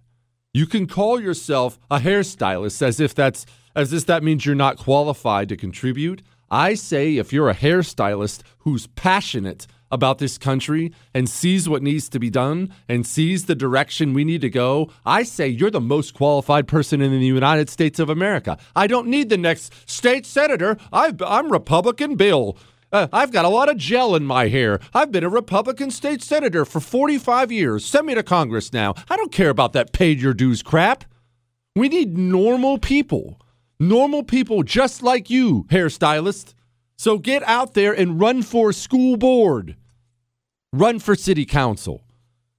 [SPEAKER 1] You can call yourself a hairstylist as if that's as if that means you're not qualified to contribute. I say if you're a hairstylist who's passionate about this country and sees what needs to be done and sees the direction we need to go, I say you're the most qualified person in the United States of America. I don't need the next state senator. i am Republican Bill. Uh, I've got a lot of gel in my hair. I've been a Republican state senator for 45 years. Send me to Congress now. I don't care about that paid your dues crap. We need normal people. Normal people just like you, hairstylist. So get out there and run for school board. Run for city council.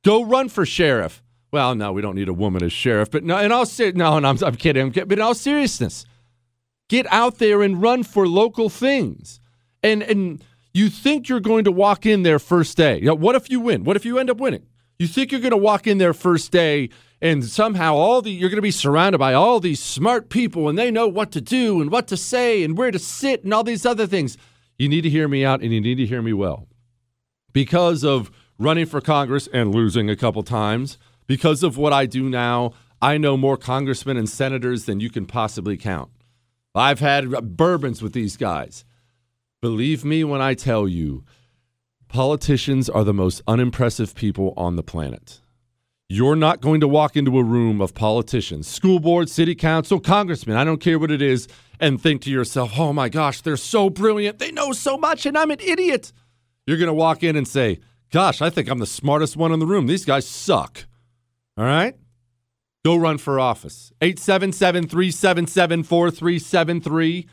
[SPEAKER 1] Go run for sheriff. Well, no, we don't need a woman as sheriff, but no, in all ser- no, no, I'm, I'm kidding. I'm kidding. But in all seriousness, get out there and run for local things and and you think you're going to walk in there first day. You know, what if you win? What if you end up winning? You think you're going to walk in there first day and somehow all the you're going to be surrounded by all these smart people and they know what to do and what to say and where to sit and all these other things. You need to hear me out and you need to hear me well. Because of running for Congress and losing a couple times, because of what I do now, I know more congressmen and senators than you can possibly count. I've had bourbons with these guys. Believe me when I tell you, politicians are the most unimpressive people on the planet. You're not going to walk into a room of politicians, school board, city council, congressmen, I don't care what it is, and think to yourself, oh my gosh, they're so brilliant. They know so much, and I'm an idiot. You're going to walk in and say, gosh, I think I'm the smartest one in the room. These guys suck. All right? Go run for office. 877 377 4373.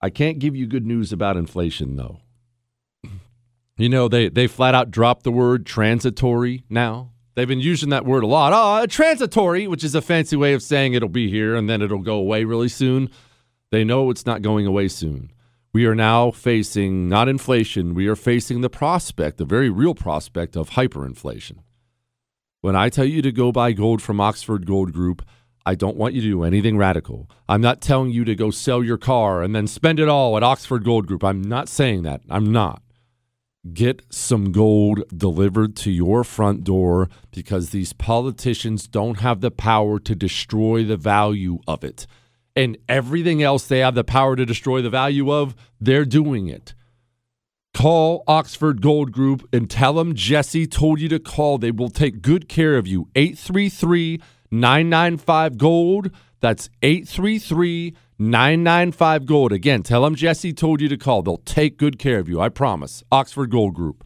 [SPEAKER 1] I can't give you good news about inflation, though. You know, they, they flat out dropped the word transitory now. They've been using that word a lot. Oh, transitory, which is a fancy way of saying it'll be here and then it'll go away really soon. They know it's not going away soon. We are now facing not inflation, we are facing the prospect, the very real prospect of hyperinflation. When I tell you to go buy gold from Oxford Gold Group, I don't want you to do anything radical. I'm not telling you to go sell your car and then spend it all at Oxford Gold Group. I'm not saying that. I'm not. Get some gold delivered to your front door because these politicians don't have the power to destroy the value of it. And everything else they have the power to destroy the value of, they're doing it. Call Oxford Gold Group and tell them Jesse told you to call. They will take good care of you. 833 995 Gold. That's 833 995 Gold. Again, tell them Jesse told you to call. They'll take good care of you. I promise. Oxford Gold Group.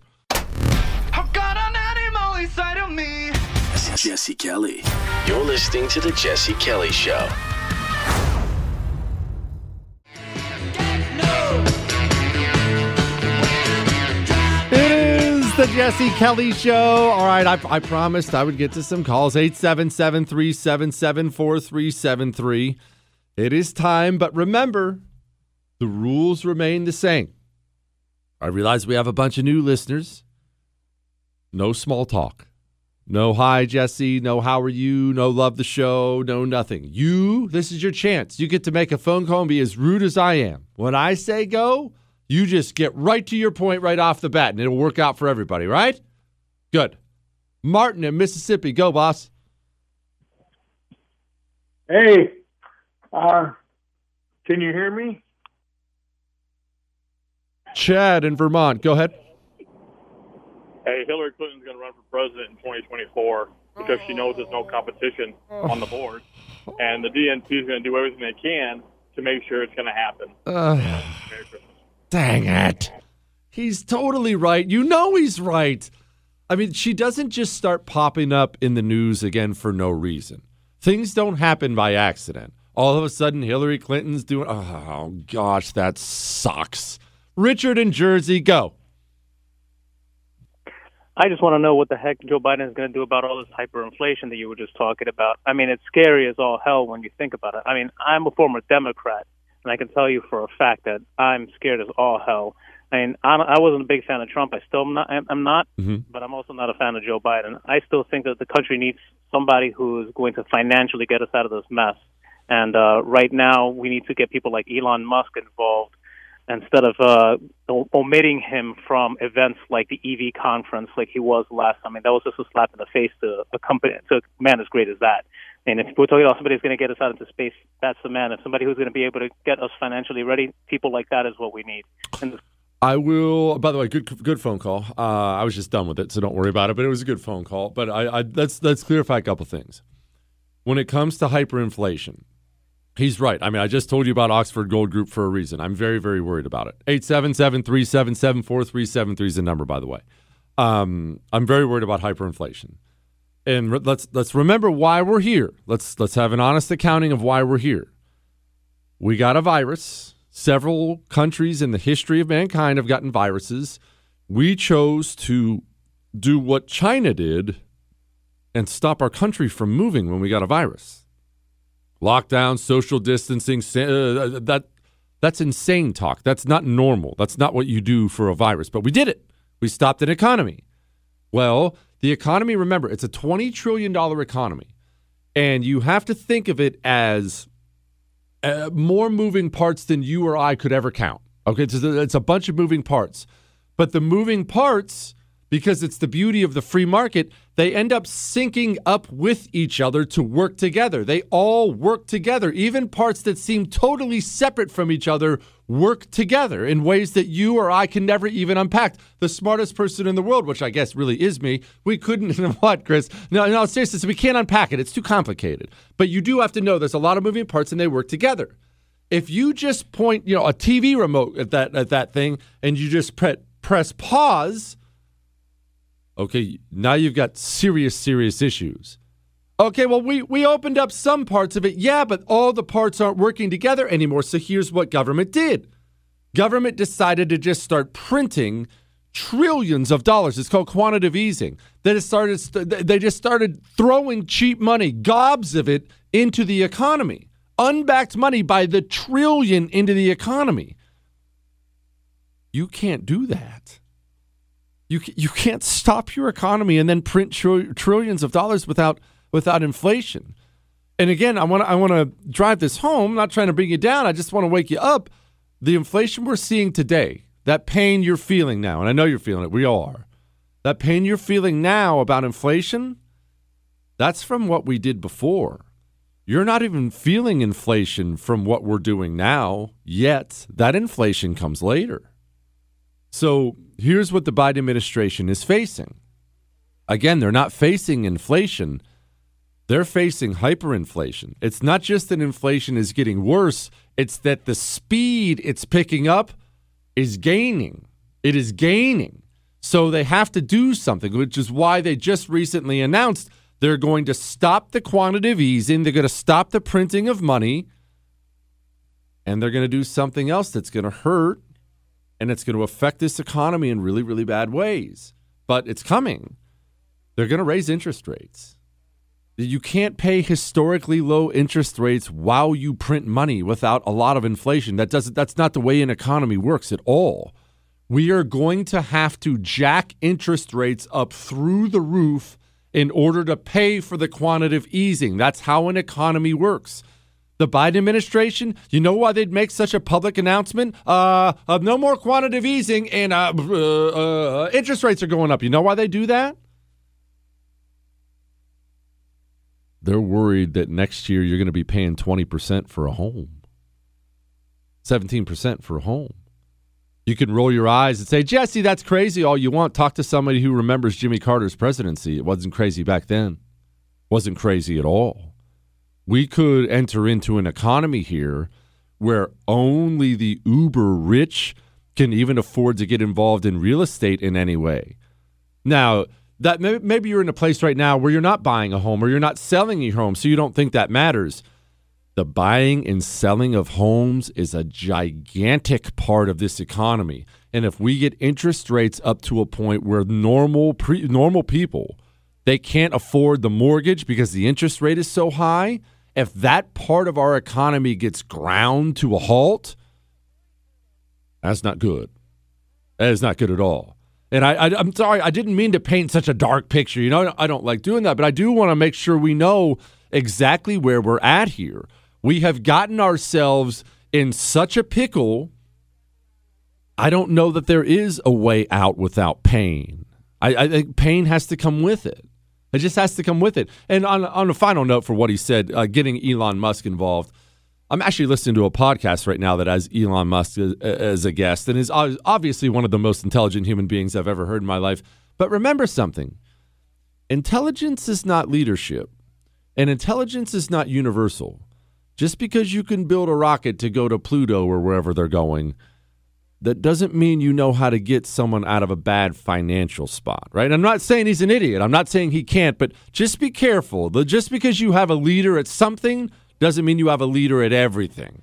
[SPEAKER 2] Jesse Kelly. You're listening to The Jesse Kelly Show.
[SPEAKER 1] It is The Jesse Kelly Show. All right, I, I, promised I would get to some calls. 877 377 4373. It is time, but remember, the rules remain the same. I realize we have a bunch of new listeners. No small talk. No hi, Jesse. No how are you. No love the show. No nothing. You, this is your chance. You get to make a phone call and be as rude as I am. When I say go, you just get right to your point right off the bat and it'll work out for everybody, right? Good. Martin in Mississippi. Go, boss.
[SPEAKER 11] Hey, uh, can you hear me?
[SPEAKER 1] Chad in Vermont. Go ahead.
[SPEAKER 12] Hey, Hillary Clinton's going to run for president in 2024 because she knows there's no competition on the board, and the DNC is going to do everything they can to make sure it's going to happen.
[SPEAKER 1] Uh, Dang it. He's totally right. You know he's right. I mean, she doesn't just start popping up in the news again for no reason. Things don't happen by accident. All of a sudden, Hillary Clinton's doing. Oh, gosh, that sucks. Richard in Jersey, go.
[SPEAKER 13] I just want to know what the heck Joe Biden is going to do about all this hyperinflation that you were just talking about. I mean, it's scary as all hell when you think about it. I mean, I'm a former Democrat, and I can tell you for a fact that I'm scared as all hell. I mean, I'm, I wasn't a big fan of Trump. I still am not. I'm not,
[SPEAKER 1] Mm-hmm.
[SPEAKER 13] but I'm also not a fan of Joe Biden. I still think that the country needs somebody who is going to financially get us out of this mess. And uh, right now, we need to get people like Elon Musk involved instead of uh, omitting him from events like the EV conference, like he was last. I mean, that was just a slap in the face to a company, to a man as great as that. And if we're talking about somebody who's going to get us out into space, that's the man. If somebody who's going to be able to get us financially ready, people like that is what we need. And
[SPEAKER 1] I will. By the way, good good phone call. Uh, I was just done with it, so don't worry about it. But it was a good phone call. But I, I let's let's clarify a couple things. When it comes to hyperinflation, he's right. I mean, I just told you about Oxford Gold Group for a reason. I'm very very worried about it. 877 377 4373 is the number. By the way, um, I'm very worried about hyperinflation. And re- let's let's remember why we're here. Let's let's have an honest accounting of why we're here. We got a virus. Several countries in the history of mankind have gotten viruses. We chose to do what China did and stop our country from moving when we got a virus. Lockdown, social distancing, uh, that that's insane talk. That's not normal. That's not what you do for a virus. But we did it. We stopped an economy. Well, the economy, remember, it's a $20 trillion economy. And you have to think of it as uh, more moving parts than you or I could ever count. Okay, it's a, it's a bunch of moving parts. But the moving parts, because it's the beauty of the free market, they end up syncing up with each other to work together. They all work together. Even parts that seem totally separate from each other work together in ways that you or I can never even unpack. The smartest person in the world, which I guess really is me, we couldn't. What, Chris? No, no, seriously, we can't unpack it. It's too complicated. But you do have to know there's a lot of moving parts and they work together. If you just point, you know, a TV remote at that at that thing and you just pre- press pause, okay, now you've got serious, serious issues. Okay, well, we, we opened up some parts of it, yeah, but all the parts aren't working together anymore. So here's what government did government decided to just start printing trillions of dollars. It's called quantitative easing. They just started, they just started throwing cheap money, gobs of it, into the economy. Unbacked money by the trillion into the economy. You can't do that. You, you can't stop your economy and then print tr- trillions of dollars without without inflation. And again, I want I want to drive this home. I'm not trying to bring you down. I just want to wake you up. The inflation we're seeing today, that pain you're feeling now, and I know you're feeling it. We all are. That pain you're feeling now about inflation, that's from what we did before. You're not even feeling inflation from what we're doing now yet. That inflation comes later. So here's what the Biden administration is facing. Again, they're not facing inflation, they're facing hyperinflation. It's not just that inflation is getting worse, it's that the speed it's picking up is gaining. It is gaining. So they have to do something, which is why they just recently announced they're going to stop the quantitative easing, they're going to stop the printing of money, and they're going to do something else that's going to hurt and it's going to affect this economy in really, really bad ways. But it's coming. They're going to raise interest rates. You can't pay historically low interest rates while you print money without a lot of inflation. That doesn't that's not the way an economy works at all. We are going to have to jack interest rates up through the roof in order to pay for the quantitative easing. That's how an economy works. The Biden administration, you know why they'd make such a public announcement? Uh, of no more quantitative easing and uh, uh, uh, interest rates are going up. You know why they do that? They're worried that next year you're going to be paying 20% for a home, 17% for a home. You can roll your eyes and say, Jesse, that's crazy all you want. Talk to somebody who remembers Jimmy Carter's presidency. It wasn't crazy back then, wasn't crazy at all. We could enter into an economy here where only the uber rich can even afford to get involved in real estate in any way. Now, that maybe you're in a place right now where you're not buying a home or you're not selling your home, so you don't think that matters. The buying and selling of homes is a gigantic part of this economy. And if we get interest rates up to a point where normal pre, normal people they can't afford the mortgage because the interest rate is so high, if that part of our economy gets ground to a halt, that's not good. That is not good at all. And I, I, am sorry, I didn't mean to paint such a dark picture. You know, I don't like doing that, but I do want to make sure we know exactly where we're at here. We have gotten ourselves in such a pickle. I don't know that there is a way out without pain. I, I think pain has to come with it. It just has to come with it. And on, on a final note for what he said, uh, getting Elon Musk involved, I'm actually listening to a podcast right now that has Elon Musk as, as a guest and is obviously one of the most intelligent human beings I've ever heard in my life. But remember something intelligence is not leadership, and intelligence is not universal. Just because you can build a rocket to go to Pluto or wherever they're going, that doesn't mean you know how to get someone out of a bad financial spot, right? I'm not saying he's an idiot. I'm not saying he can't, but just be careful. Just because you have a leader at something doesn't mean you have a leader at everything.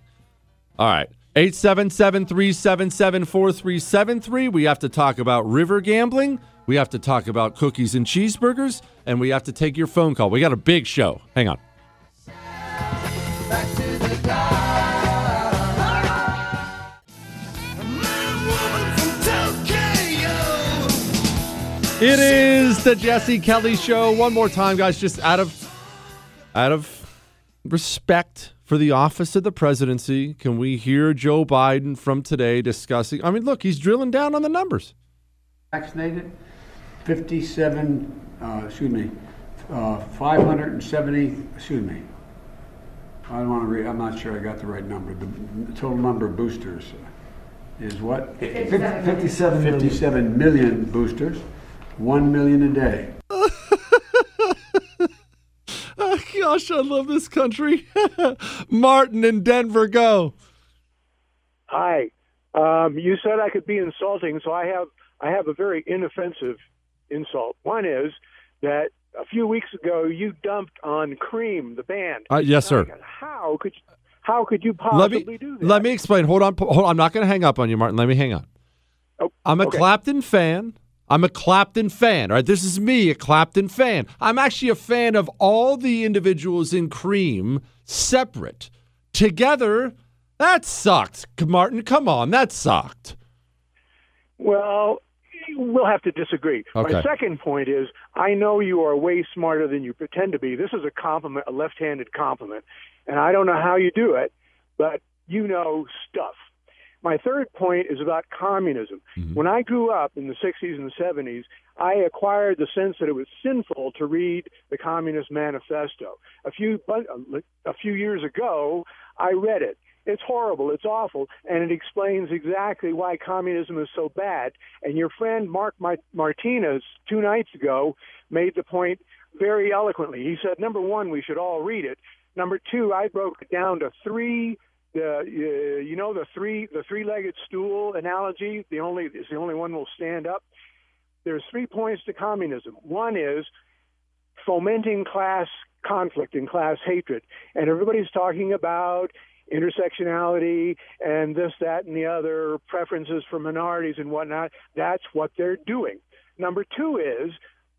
[SPEAKER 1] All right. 877 377 4373. We have to talk about river gambling. We have to talk about cookies and cheeseburgers. And we have to take your phone call. We got a big show. Hang on. It is the Jesse Kelly Show. One more time, guys, just out of out of respect for the office of the presidency, can we hear Joe Biden from today discussing? I mean, look, he's drilling down on the numbers.
[SPEAKER 9] Vaccinated, 57, uh, excuse me, uh, 570, excuse me. I don't want to read, I'm not sure I got the right number. The total number of boosters is what?
[SPEAKER 14] 57,
[SPEAKER 9] 57 million boosters, 1 million a day.
[SPEAKER 1] Oh, gosh, I love this country. Martin in Denver, go.
[SPEAKER 15] Hi. Um, you said I could be insulting, so I have I have a very inoffensive insult. One is that a few weeks ago you dumped on Cream, the band.
[SPEAKER 1] Uh, yes, sir.
[SPEAKER 15] How could you, how could you possibly
[SPEAKER 1] let me,
[SPEAKER 15] do that?
[SPEAKER 1] Let me explain. Hold on. Hold on. I'm not going to hang up on you, Martin. Let me hang on.
[SPEAKER 15] Oh,
[SPEAKER 1] I'm a
[SPEAKER 15] okay.
[SPEAKER 1] Clapton fan. I'm a Clapton fan. All right, this is me, a Clapton fan. I'm actually a fan of all the individuals in Cream separate. Together, that sucked. Martin, come on, that sucked.
[SPEAKER 15] Well, we'll have to disagree.
[SPEAKER 1] Okay.
[SPEAKER 15] My second point is I know you are way smarter than you pretend to be. This is a compliment, a left-handed compliment, and I don't know how you do it, but you know stuff. My third point is about communism. Mm-hmm. When I grew up in the 60s and the 70s, I acquired the sense that it was sinful to read the Communist Manifesto. A few a few years ago, I read it. It's horrible, it's awful, and it explains exactly why communism is so bad. And your friend Mark Martinez two nights ago made the point very eloquently. He said, number one, we should all read it. Number two, I broke it down to three the uh, you know the three the three-legged stool analogy the only is the only one will stand up. There's three points to communism. One is fomenting class conflict and class hatred. And everybody's talking about intersectionality and this that and the other preferences for minorities and whatnot. That's what they're doing. Number two is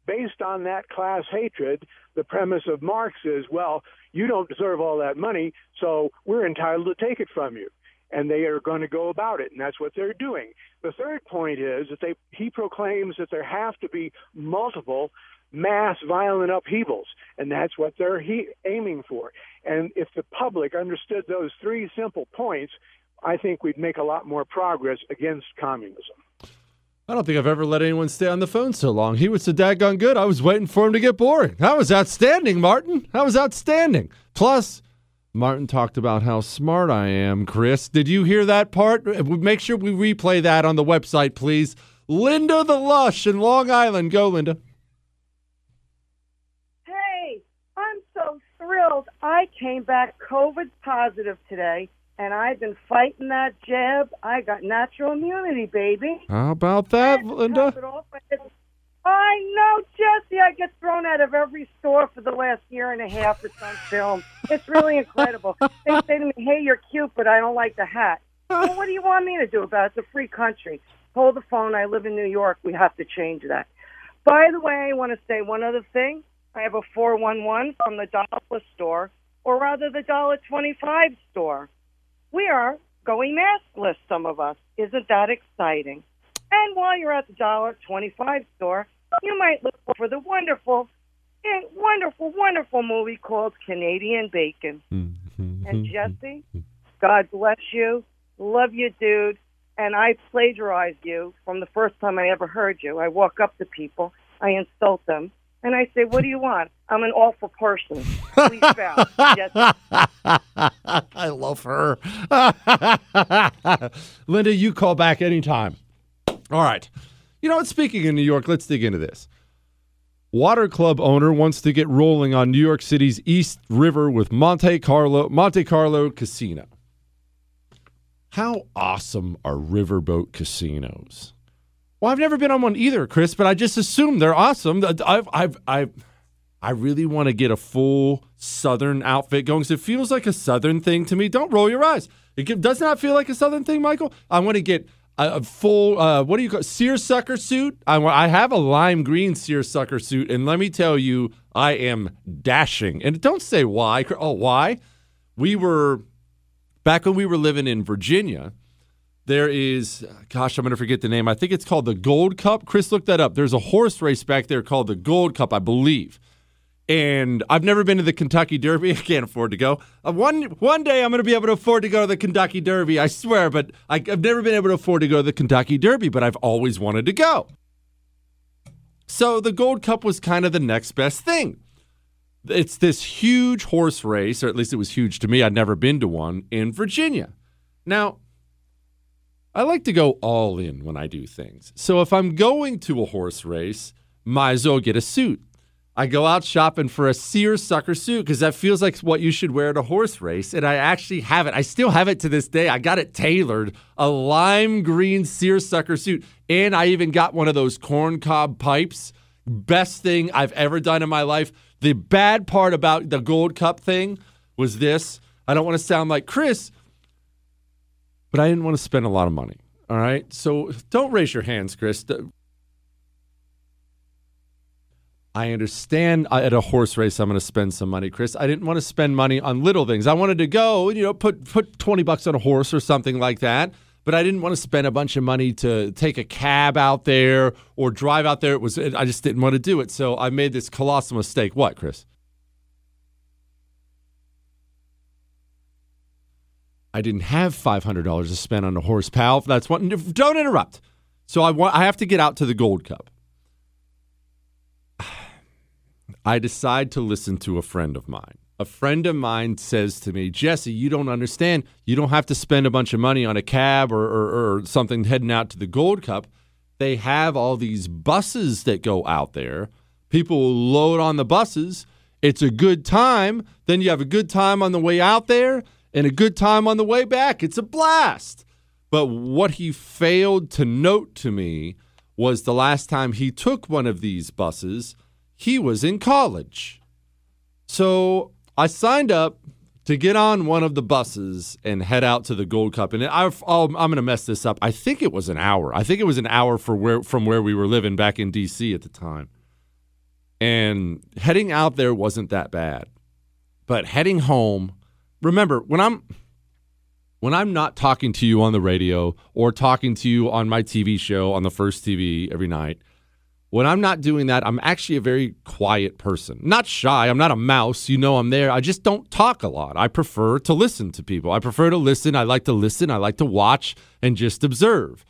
[SPEAKER 15] based on that class hatred the premise of marx is well you don't deserve all that money, so we're entitled to take it from you. and they are going to go about it, and that's what they're doing. The third point is that they he proclaims that there have to be multiple mass violent upheavals, and that's what they're he, aiming for. And if the public understood those three simple points, I think we'd make a lot more progress against communism.
[SPEAKER 1] I don't think I've ever let anyone stay on the phone so long. He was so daggone good. I was waiting for him to get boring. That was outstanding, Martin. That was outstanding. Plus, Martin talked about how smart I am, Chris. Did you hear that part? Make sure we replay that on the website, please. Linda the Lush in Long Island. Go, Linda.
[SPEAKER 14] Hey, I'm so thrilled. I came back COVID positive today, and I've been fighting that jab. I got natural immunity, baby.
[SPEAKER 1] How about that, Linda?
[SPEAKER 14] Top it off, I said, I know, Jesse. I get thrown out of every store for the last year and a half for some film. It's really incredible. they say to me, "Hey, you're cute, but I don't like the hat." Well, what do you want me to do about it? It's a free country. Hold the phone. I live in New York. We have to change that. By the way, I want to say one other thing. I have a 411 from the dollar store, or rather the dollar 25 store. We are going maskless, some of us. Isn't that exciting? And while you're at the dollar 25 store, you might look for the wonderful, and wonderful, wonderful movie called Canadian Bacon. Mm-hmm. and Jesse, God bless you. Love you, dude. And I plagiarized you from the first time I ever heard you. I walk up to people, I insult them, and I say, What do you want? I'm an awful person. Please bow.
[SPEAKER 1] I love her. Linda, you call back anytime. All right. You know what? Speaking of New York, let's dig into this. Water club owner wants to get rolling on New York City's East River with Monte Carlo Monte Carlo Casino. How awesome are riverboat casinos? Well, I've never been on one either, Chris, but I just assume they're awesome. I've, I've, I've, I really want to get a full Southern outfit going because it feels like a Southern thing to me. Don't roll your eyes. It does not feel like a Southern thing, Michael. I want to get a, full, uh, what do you call it? Seersucker suit. I, wa- I have a lime green seersucker suit, and let me tell you, I am dashing. And don't say why. Oh, why? We were, back when we were living in Virginia, there is, gosh, I'm going to forget the name. I think it's called the Gold Cup. Chris, look that up. There's a horse race back there called the Gold Cup, I believe. And I've never been to the Kentucky Derby. I can't afford to go. Uh, one one day I'm going to be able to afford to go to the Kentucky Derby. I swear, but I, I've never been able to afford to go to the Kentucky Derby. But I've always wanted to go. So the Gold Cup was kind of the next best thing. It's this huge horse race, or at least it was huge to me. I'd never been to one in Virginia. Now, I like to go all in when I do things. So if I'm going to a horse race, might as well get a suit. I go out shopping for a seersucker suit because that feels like what you should wear at a horse race. And I actually have it. I still have it to this day. I got it tailored, a lime green seersucker suit. And I even got one of those corn cob pipes. Best thing I've ever done in my life. The bad part about the Gold Cup thing was this. I don't want to sound like Chris, but I didn't want to spend a lot of money. All right. So don't raise your hands, Chris. I understand uh, at a horse race I'm going to spend some money, Chris. I didn't want to spend money on little things. I wanted to go, you know, put put 20 bucks on a horse or something like that, but I didn't want to spend a bunch of money to take a cab out there or drive out there. It was I just didn't want to do it. So I made this colossal mistake. What, Chris? I didn't have $500 to spend on a horse, pal. That's what don't interrupt. So I want I have to get out to the Gold Cup. I decide to listen to a friend of mine. A friend of mine says to me, Jesse, you don't understand. You don't have to spend a bunch of money on a cab or, or, or something heading out to the Gold Cup. They have all these buses that go out there. People will load on the buses. It's a good time. Then you have a good time on the way out there and a good time on the way back. It's a blast. But what he failed to note to me was the last time he took one of these buses, he was in college. So I signed up to get on one of the buses and head out to the Gold Cup. And I, am going to mess this up. I think it was an hour. I think it was an hour for where, from where we were living back in D.C. at the time. And heading out there wasn't that bad. But heading home, remember, when I'm when I'm not talking to you on the radio or talking to you on my TV show on the first TV every night, when I'm not doing that, I'm actually a very quiet person. Not shy. I'm not a mouse. You know I'm there. I just don't talk a lot. I prefer to listen to people. I prefer to listen. I like to listen. I like to watch and just observe.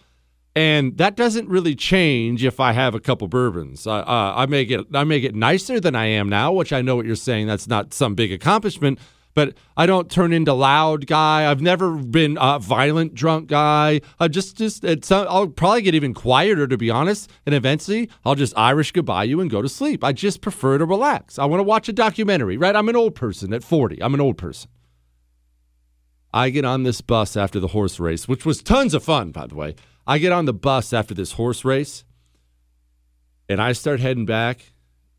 [SPEAKER 1] And that doesn't really change if I have a couple bourbons. Uh, uh, I may get I may get nicer than I am now, which I know what you're saying. That's not some big accomplishment, but I don't turn into loud guy. I've never been a violent drunk guy. I just just it's, uh, I'll probably get even quieter to be honest, and eventually I'll just Irish goodbye you and go to sleep. I just prefer to relax. I want to watch a documentary. Right? I'm an old person at 40. I'm an old person. I get on this bus after the horse race, which was tons of fun, by the way. I get on the bus after this horse race and I start heading back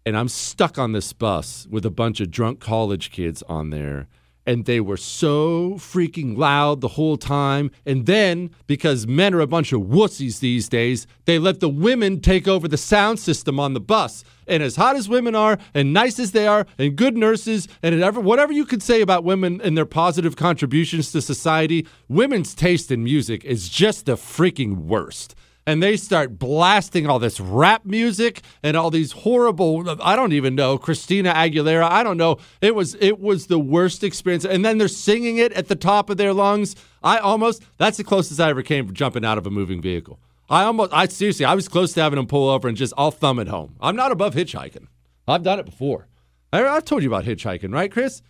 [SPEAKER 1] and I'm stuck on this bus with a bunch of drunk college kids on there. And they were so freaking loud the whole time. And then, because men are a bunch of wussies these days, they let the women take over the sound system on the bus. And as hot as women are, and nice as they are, and good nurses, and whatever, you could say about women and their positive contributions to society, women's taste in music is just the freaking worst and they start blasting all this rap music and all these horrible I don't even know Christina Aguilera I don't know. It was it was the worst experience. And then they're singing it at the top of their lungs. I almost that's the closest I ever came from jumping out of a moving vehicle. I almost I seriously I was close to having them pull over and just I'll thumb it home. I'm not above hitchhiking. I've done it before. I, I've told you about hitchhiking right Chris?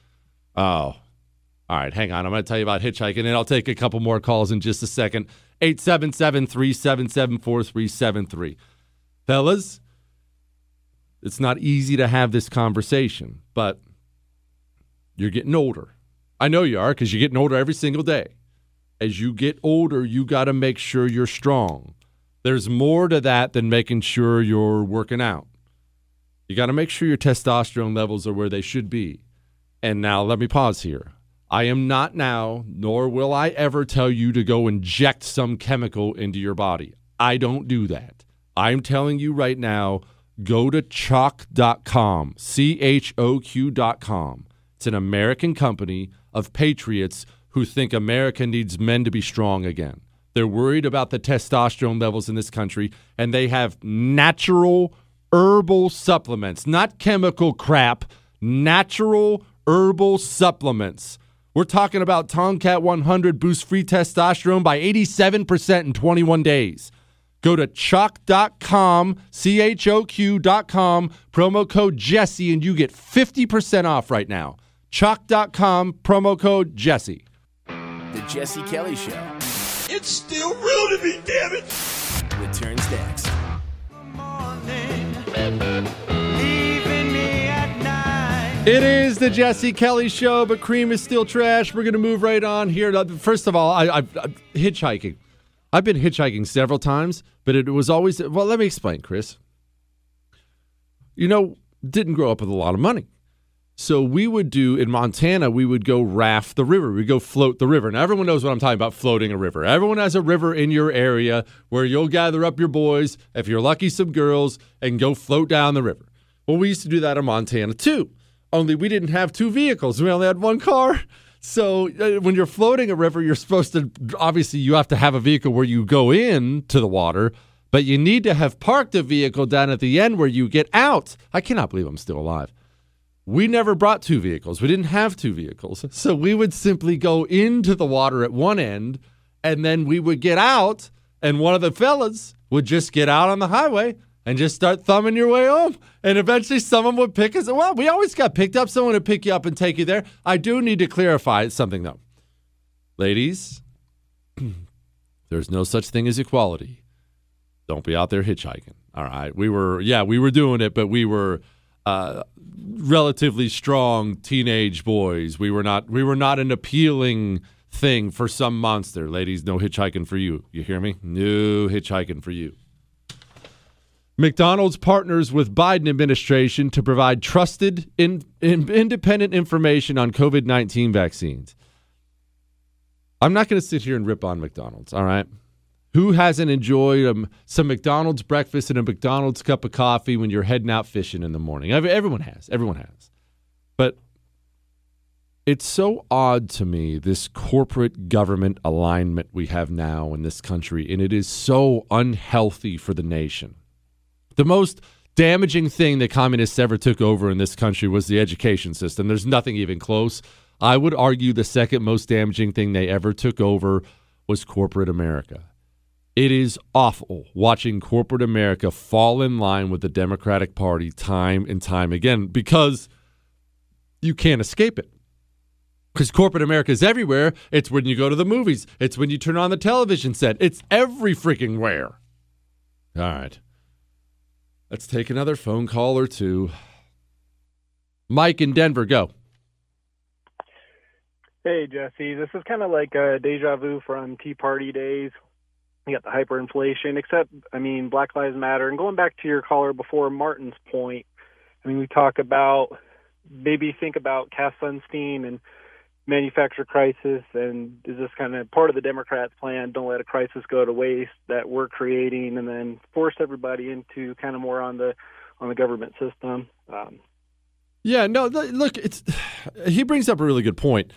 [SPEAKER 1] Oh. All right, hang on. I'm going to tell you about hitchhiking, and I'll take a couple more calls in just a second. 877 377 4373. Fellas, it's not easy to have this conversation, but you're getting older. I know you are because you're getting older every single day. As you get older, you got to make sure you're strong. There's more to that than making sure you're working out. You got to make sure your testosterone levels are where they should be. And now let me pause here. I am not now, nor will I ever tell you to go inject some chemical into your body. I don't do that. I'm telling you right now, go to choq.com, C H O Q.com. It's an American company of patriots who think America needs men to be strong again. They're worried about the testosterone levels in this country, and they have natural herbal supplements, not chemical crap, natural herbal supplements we're talking about Tongkat 100 boost free testosterone by 87% in 21 days. Go to choq.com, C H O Q.com, promo code Jesse, and you get 50% off right now. Choq.com, promo code Jesse.
[SPEAKER 2] The Jesse Kelly Show
[SPEAKER 4] It's still real to me, damn it!
[SPEAKER 2] returns next.
[SPEAKER 1] It is the Jesse Kelly Show, but cream is still trash. We're going to move right on here. First of all, I, I, I hitchhiking. I've been hitchhiking several times, but it was always well. Let me explain, Chris. You know, didn't grow up with a lot of money, so we would do in Montana. We would go raft the river. We go float the river. Now everyone knows what I'm talking about. Floating a river. Everyone has a river in your area where you'll gather up your boys, if you're lucky, some girls, and go float down the river. Well, we used to do that in Montana too only we didn't have two vehicles. We only had one car. So uh, when you're floating a river, you're supposed to obviously you have to have a vehicle where you go in to the water, but you need to have parked a vehicle down at the end where you get out. I cannot believe I'm still alive. We never brought two vehicles. We didn't have two vehicles. So we would simply go into the water at one end and then we would get out and one of the fellas would just get out on the highway and just start thumbing your way home. And eventually someone would pick us. Well, we always got picked up. Someone would pick you up and take you there. I do need to clarify something, though. Ladies, there's no such thing as equality. Don't be out there hitchhiking. All right. We were, yeah, we were doing it, but we were uh, relatively strong teenage boys. We were not, we were not an appealing thing for some monster. Ladies, no hitchhiking for you. You hear me? No hitchhiking for you. McDonald's partners with Biden administration to provide trusted, in, in, independent information on COVID 19 vaccines. I'm not going to sit here and rip on McDonald's, all right? Who hasn't enjoyed um, some McDonald's breakfast and a McDonald's cup of coffee when you're heading out fishing in the morning? Everyone has. Everyone has. But it's so odd to me this corporate government alignment we have now in this country, and it is so unhealthy for the nation. The most damaging thing that communists ever took over in this country was the education system. There's nothing even close. I would argue the second most damaging thing they ever took over was corporate America. It is awful watching corporate America fall in line with the Democratic Party time and time again because you can't escape it. Because corporate America is everywhere. It's when you go to the movies, it's when you turn on the television set, it's every freaking where. All right. Let's take another phone call or two. Mike in Denver, go.
[SPEAKER 16] Hey, Jesse. This is kind of like a deja vu from Tea Party days. You got the hyperinflation, except, I mean, Black Lives Matter. And going back to your caller before, Martin's point, I mean, we talk about maybe think about Cass Sunstein and manufacturer crisis and is this kind of part of the democrats plan don't let a crisis go to waste that we're creating and then force everybody into kind of more on the on the government system? Um,
[SPEAKER 1] yeah no look it's he brings up a really good point.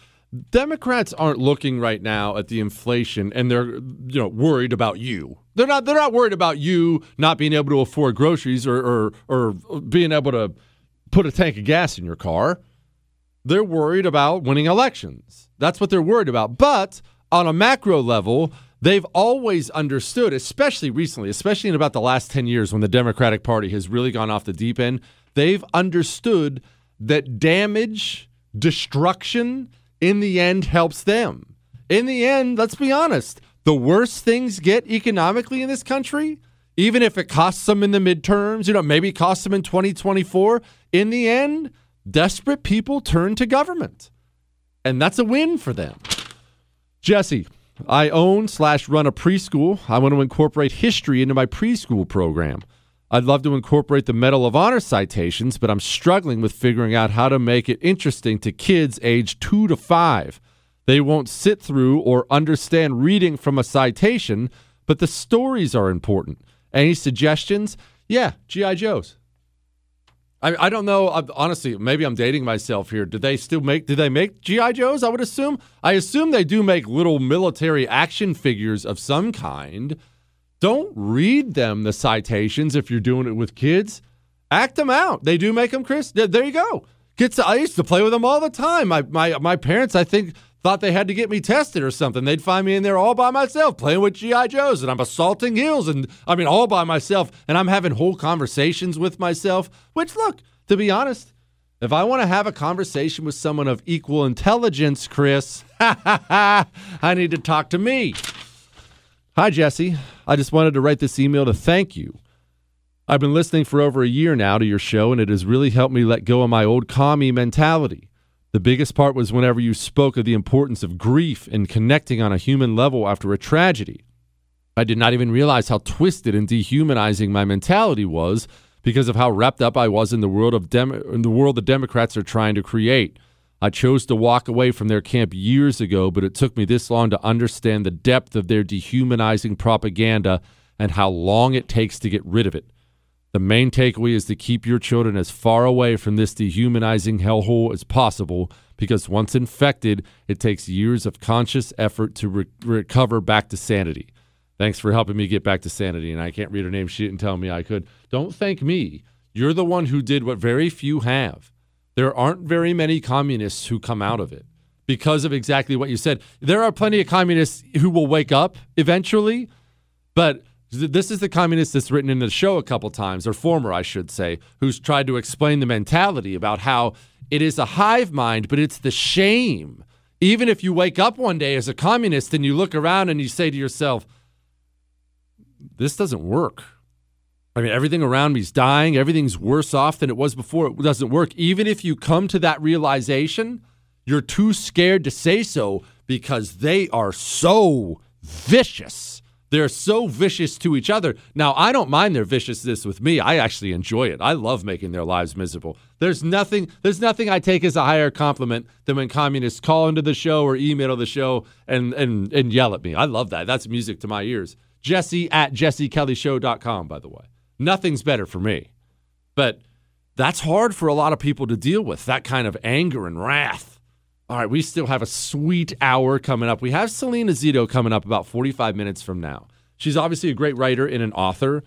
[SPEAKER 1] Democrats aren't looking right now at the inflation and they're you know worried about you. They're not they're not worried about you not being able to afford groceries or or, or being able to put a tank of gas in your car they're worried about winning elections. That's what they're worried about. But on a macro level, they've always understood, especially recently, especially in about the last 10 years when the Democratic Party has really gone off the deep end, they've understood that damage, destruction, in the end helps them. In the end, let's be honest, the worse things get economically in this country, even if it costs them in the midterms, you know, maybe costs them in 2024, in the end, desperate people turn to government. And that's a win for them. Jesse, I own slash run a preschool. I want to incorporate history into my preschool program. I'd love to incorporate the Medal of Honor citations, but I'm struggling with figuring out how to make it interesting to kids age two to five. They won't sit through or understand reading from a citation, but the stories are important. Any suggestions? Yeah, G.I. Joe's. I, I don't know. Honestly, maybe I'm dating myself here. Do they still make? Do they make GI Joes? I would assume. I assume they do make little military action figures of some kind. Don't read them the citations if you're doing it with kids. Act them out. They do make them, Chris. There you go. Kids, I used to play with them all the time. My my my parents, I think, thought they had to get me tested or something. They'd find me in there all by myself playing with GI Joes, and I'm assaulting hills, and I mean all by myself, and I'm having whole conversations with myself. Which, look, to be honest, if I want to have a conversation with someone of equal intelligence, Chris, I need to talk to me. Hi, Jesse. I just wanted to write this email to thank you. I've been listening for over a year now to your show, and it has really helped me let go of my old commie mentality. The biggest part was whenever you spoke of the importance of grief and connecting on a human level after a tragedy. I did not even realize how twisted and dehumanizing my mentality was because of how wrapped up I was in the world of Dem- in the world the Democrats are trying to create. I chose to walk away from their camp years ago, but it took me this long to understand the depth of their dehumanizing propaganda and how long it takes to get rid of it. The main takeaway is to keep your children as far away from this dehumanizing hellhole as possible because once infected, it takes years of conscious effort to re- recover back to sanity. Thanks for helping me get back to sanity. And I can't read her name. She didn't tell me I could. Don't thank me. You're the one who did what very few have. There aren't very many communists who come out of it because of exactly what you said. There are plenty of communists who will wake up eventually, but this is the communist that's written in the show a couple times, or former, I should say, who's tried to explain the mentality about how it is a hive mind, but it's the shame. Even if you wake up one day as a communist and you look around and you say to yourself, this doesn't work. I mean, everything around me is dying. Everything's worse off than it was before. It doesn't work. Even if you come to that realization, you're too scared to say so because they are so vicious they're so vicious to each other. Now, I don't mind their viciousness with me. I actually enjoy it. I love making their lives miserable. There's nothing there's nothing I take as a higher compliment than when communists call into the show or email the show and and and yell at me. I love that. That's music to my ears. Jesse at jessekellyshow.com, by the way. Nothing's better for me. But that's hard for a lot of people to deal with, that kind of anger and wrath. All right, we still have a sweet hour coming up. We have Selena Zito coming up about 45 minutes from now. She's obviously a great writer and an author,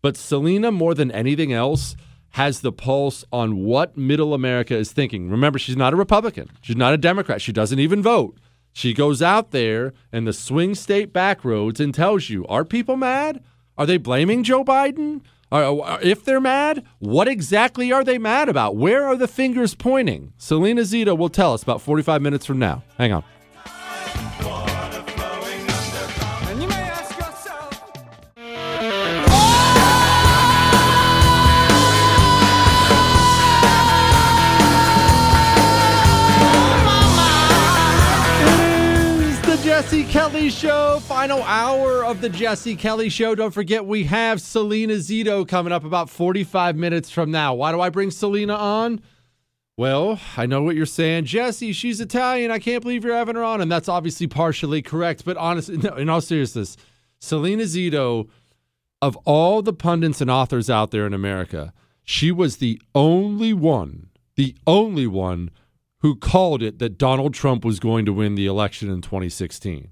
[SPEAKER 1] but Selena, more than anything else, has the pulse on what middle America is thinking. Remember, she's not a Republican, she's not a Democrat, she doesn't even vote. She goes out there in the swing state back roads and tells you, are people mad? Are they blaming Joe Biden? Or uh, if they're mad, what exactly are they mad about? Where are the fingers pointing? Selena Zito will tell us about 45 minutes from now. Hang on. Jesse Kelly Show, final hour of the Jesse Kelly Show. Don't forget, we have Selena Zito coming up about 45 minutes from now. Why do I bring Selena on? Well, I know what you're saying. Jesse, she's Italian. I can't believe you're having her on. And that's obviously partially correct. But honestly, no, in all seriousness, Selena Zito, of all the pundits and authors out there in America, she was the only one, the only one who called it that Donald Trump was going to win the election in 2016.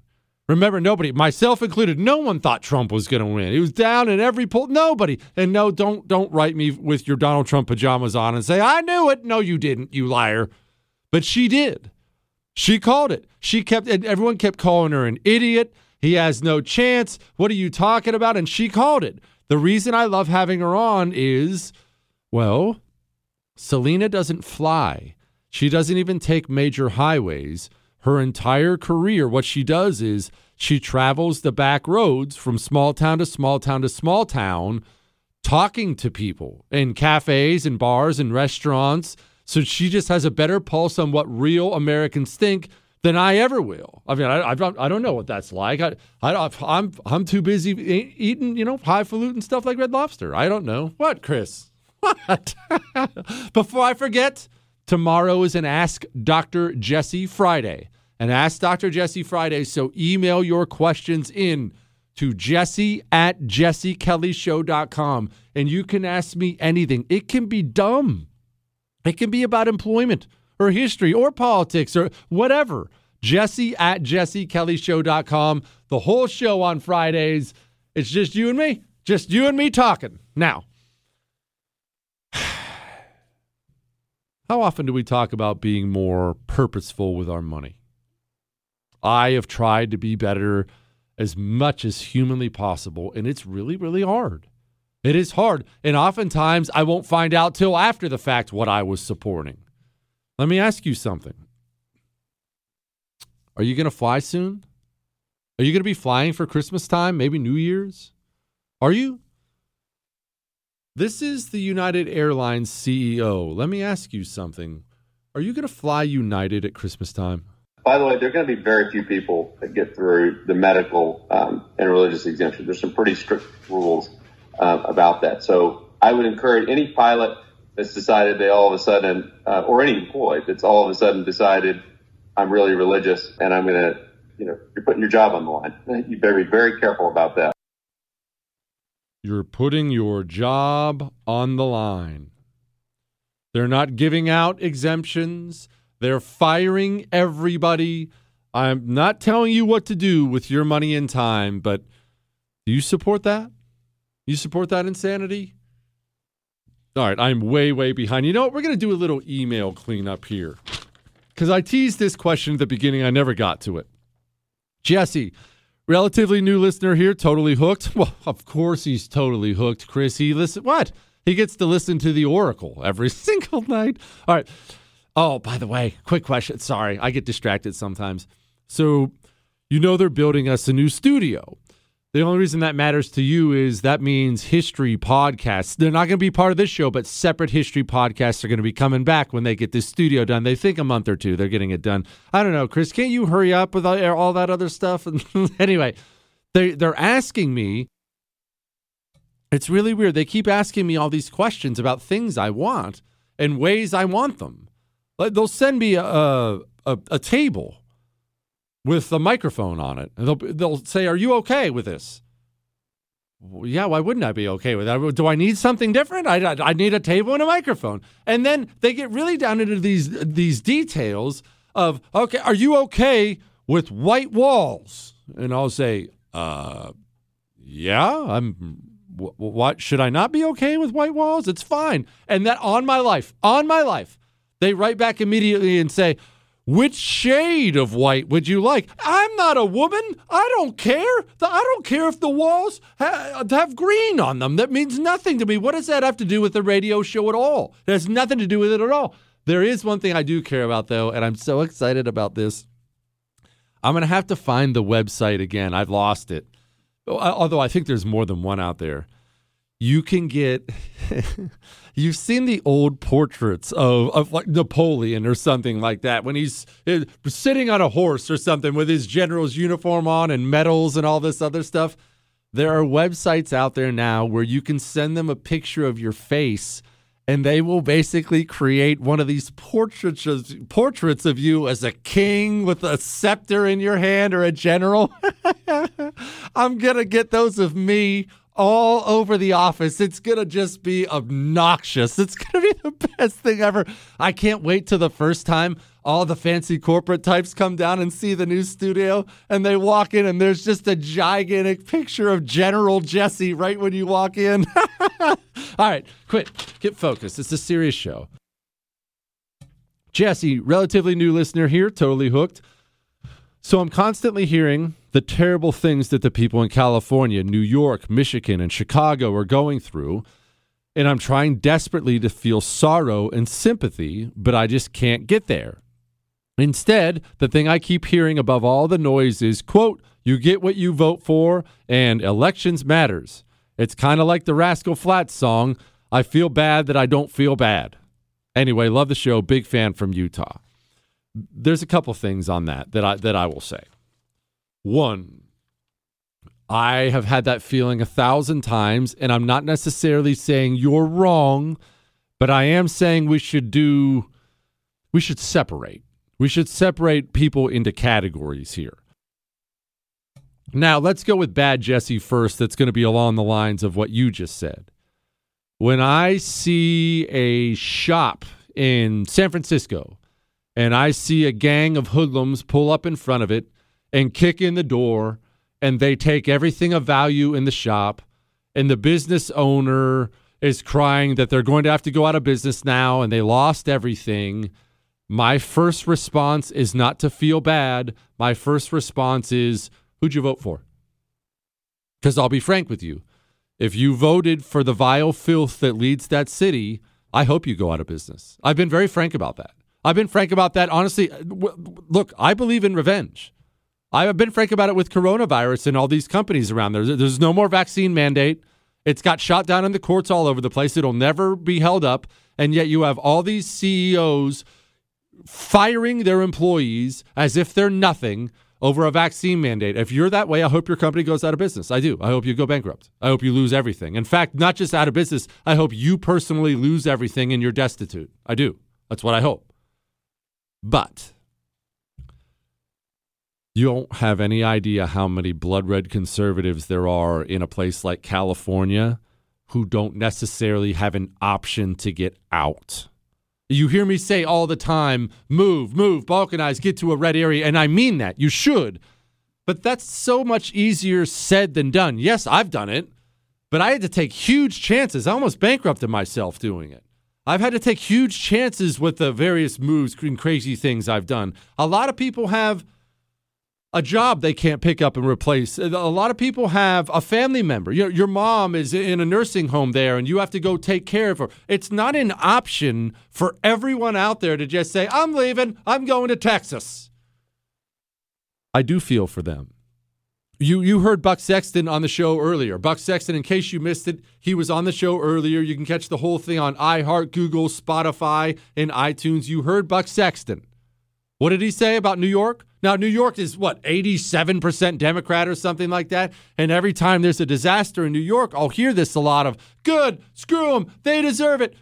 [SPEAKER 1] Remember, nobody, myself included, no one thought Trump was going to win. He was down in every poll. Nobody. And no, don't don't write me with your Donald Trump pajamas on and say I knew it. No, you didn't, you liar. But she did. She called it. She kept, and everyone kept calling her an idiot. He has no chance. What are you talking about? And she called it. The reason I love having her on is, well, Selena doesn't fly. She doesn't even take major highways. Her entire career, what she does is she travels the back roads from small town to small town to small town, talking to people in cafes and bars and restaurants. So she just has a better pulse on what real Americans think than I ever will. I mean, I, I, don't, I don't know what that's like. I, I, I'm, I'm too busy eating, you know, highfalutin stuff like Red Lobster. I don't know. What, Chris? What? Before I forget, Tomorrow is an Ask Dr. Jesse Friday. An Ask Dr. Jesse Friday. So email your questions in to jesse at jessekellyshow.com and you can ask me anything. It can be dumb. It can be about employment or history or politics or whatever. Jesse at jessekellyshow.com. The whole show on Fridays. It's just you and me. Just you and me talking. Now, How often do we talk about being more purposeful with our money? I have tried to be better as much as humanly possible, and it's really, really hard. It is hard. And oftentimes I won't find out till after the fact what I was supporting. Let me ask you something. Are you going to fly soon? Are you going to be flying for Christmas time, maybe New Year's? Are you? This is the United Airlines CEO. Let me ask you something. Are you going to fly United at Christmas time?
[SPEAKER 17] By the way, there are going to be very few people that get through the medical um, and religious exemption. There's some pretty strict rules uh, about that. So I would encourage any pilot that's decided they all of a sudden, uh, or any employee that's all of a sudden decided, I'm really religious and I'm going to, you know, you're putting your job on the line. You better be very careful about that.
[SPEAKER 1] You're putting your job on the line. They're not giving out exemptions. They're firing everybody. I'm not telling you what to do with your money and time, but do you support that? You support that insanity? All right, I'm way, way behind. You know what? We're going to do a little email cleanup here because I teased this question at the beginning. I never got to it. Jesse, Relatively new listener here, totally hooked. Well, of course he's totally hooked, Chris. He listen what? He gets to listen to the Oracle every single night. All right. Oh, by the way, quick question. Sorry, I get distracted sometimes. So, you know they're building us a new studio. The only reason that matters to you is that means history podcasts. They're not going to be part of this show, but separate history podcasts are going to be coming back when they get this studio done. They think a month or two they're getting it done. I don't know, Chris. Can't you hurry up with all that other stuff? anyway, they they're asking me. It's really weird. They keep asking me all these questions about things I want and ways I want them. Like they'll send me a a, a table with the microphone on it. And they'll, they'll say, Are you okay with this? Well, yeah, why wouldn't I be okay with that? Do I need something different? I, I, I need a table and a microphone. And then they get really down into these these details of, okay, are you okay with white walls? And I'll say, uh, yeah, I'm. wh- What should I not be okay with white walls? It's fine. And that on my life, on my life, they write back immediately and say, which shade of white would you like? I'm not a woman. I don't care. The- I don't care if the walls ha- have green on them. That means nothing to me. What does that have to do with the radio show at all? It has nothing to do with it at all. There is one thing I do care about, though, and I'm so excited about this. I'm going to have to find the website again. I've lost it. Although I think there's more than one out there. You can get, you've seen the old portraits of, of like Napoleon or something like that when he's uh, sitting on a horse or something with his general's uniform on and medals and all this other stuff. There are websites out there now where you can send them a picture of your face and they will basically create one of these portraits portraits of you as a king with a scepter in your hand or a general. I'm going to get those of me all over the office. It's going to just be obnoxious. It's going to be the best thing ever. I can't wait till the first time all the fancy corporate types come down and see the new studio and they walk in and there's just a gigantic picture of General Jesse right when you walk in. all right, quit. Get focused. It's a serious show. Jesse, relatively new listener here, totally hooked. So I'm constantly hearing the terrible things that the people in California, New York, Michigan, and Chicago are going through. And I'm trying desperately to feel sorrow and sympathy, but I just can't get there. Instead, the thing I keep hearing above all the noise is, quote, you get what you vote for, and elections matters. It's kind of like the Rascal Flatts song, I feel bad that I don't feel bad. Anyway, love the show. Big fan from Utah. There's a couple things on that that I that I will say. One, I have had that feeling a thousand times, and I'm not necessarily saying you're wrong, but I am saying we should do we should separate. We should separate people into categories here. Now, let's go with Bad Jesse first. That's going to be along the lines of what you just said. When I see a shop in San Francisco and I see a gang of hoodlums pull up in front of it and kick in the door and they take everything of value in the shop and the business owner is crying that they're going to have to go out of business now and they lost everything. My first response is not to feel bad. My first response is who'd you vote for? Because i'll be frank with you. If you voted for the vile filth that leads that city i hope you go out of business. I've been very frank about that i've been frank about that honestly uh, w- look i believe in revenge I've been frank about it with coronavirus and all these companies around there. There's no more vaccine mandate. It's got shot down in the courts all over the place. It'll never be held up. And yet you have all these CEOs firing their employees as if they're nothing over a vaccine mandate. If you're that way, I hope your company goes out of business. I do. I hope you go bankrupt. I hope you lose everything. In fact, not just out of business, I hope you personally lose everything and you're destitute. I do. That's what I hope. But you don't have any idea how many blood red conservatives there are in a place like California who don't necessarily have an option to get out. You hear me say all the time, move, move, balkanize, get to a red area. And I mean that. You should. But that's so much easier said than done. Yes, I've done it, but I had to take huge chances. I almost bankrupted myself doing it. I've had to take huge chances with the various moves and crazy things I've done. A lot of people have a job they can't pick up and replace. A lot of people have a family member. Your, your mom is in a nursing home there and you have to go take care of her. It's not an option for everyone out there to just say, I'm leaving, I'm going to Texas. I do feel for them. You you heard Buck Sexton on the show earlier. Buck Sexton, in case you missed it, he was on the show earlier. You can catch the whole thing on iHeart, Google, Spotify, and iTunes. You heard Buck Sexton. What did he say about New York? Now, New York is what, 87% Democrat or something like that? And every time there's a disaster in New York, I'll hear this a lot of good, screw them, they deserve it.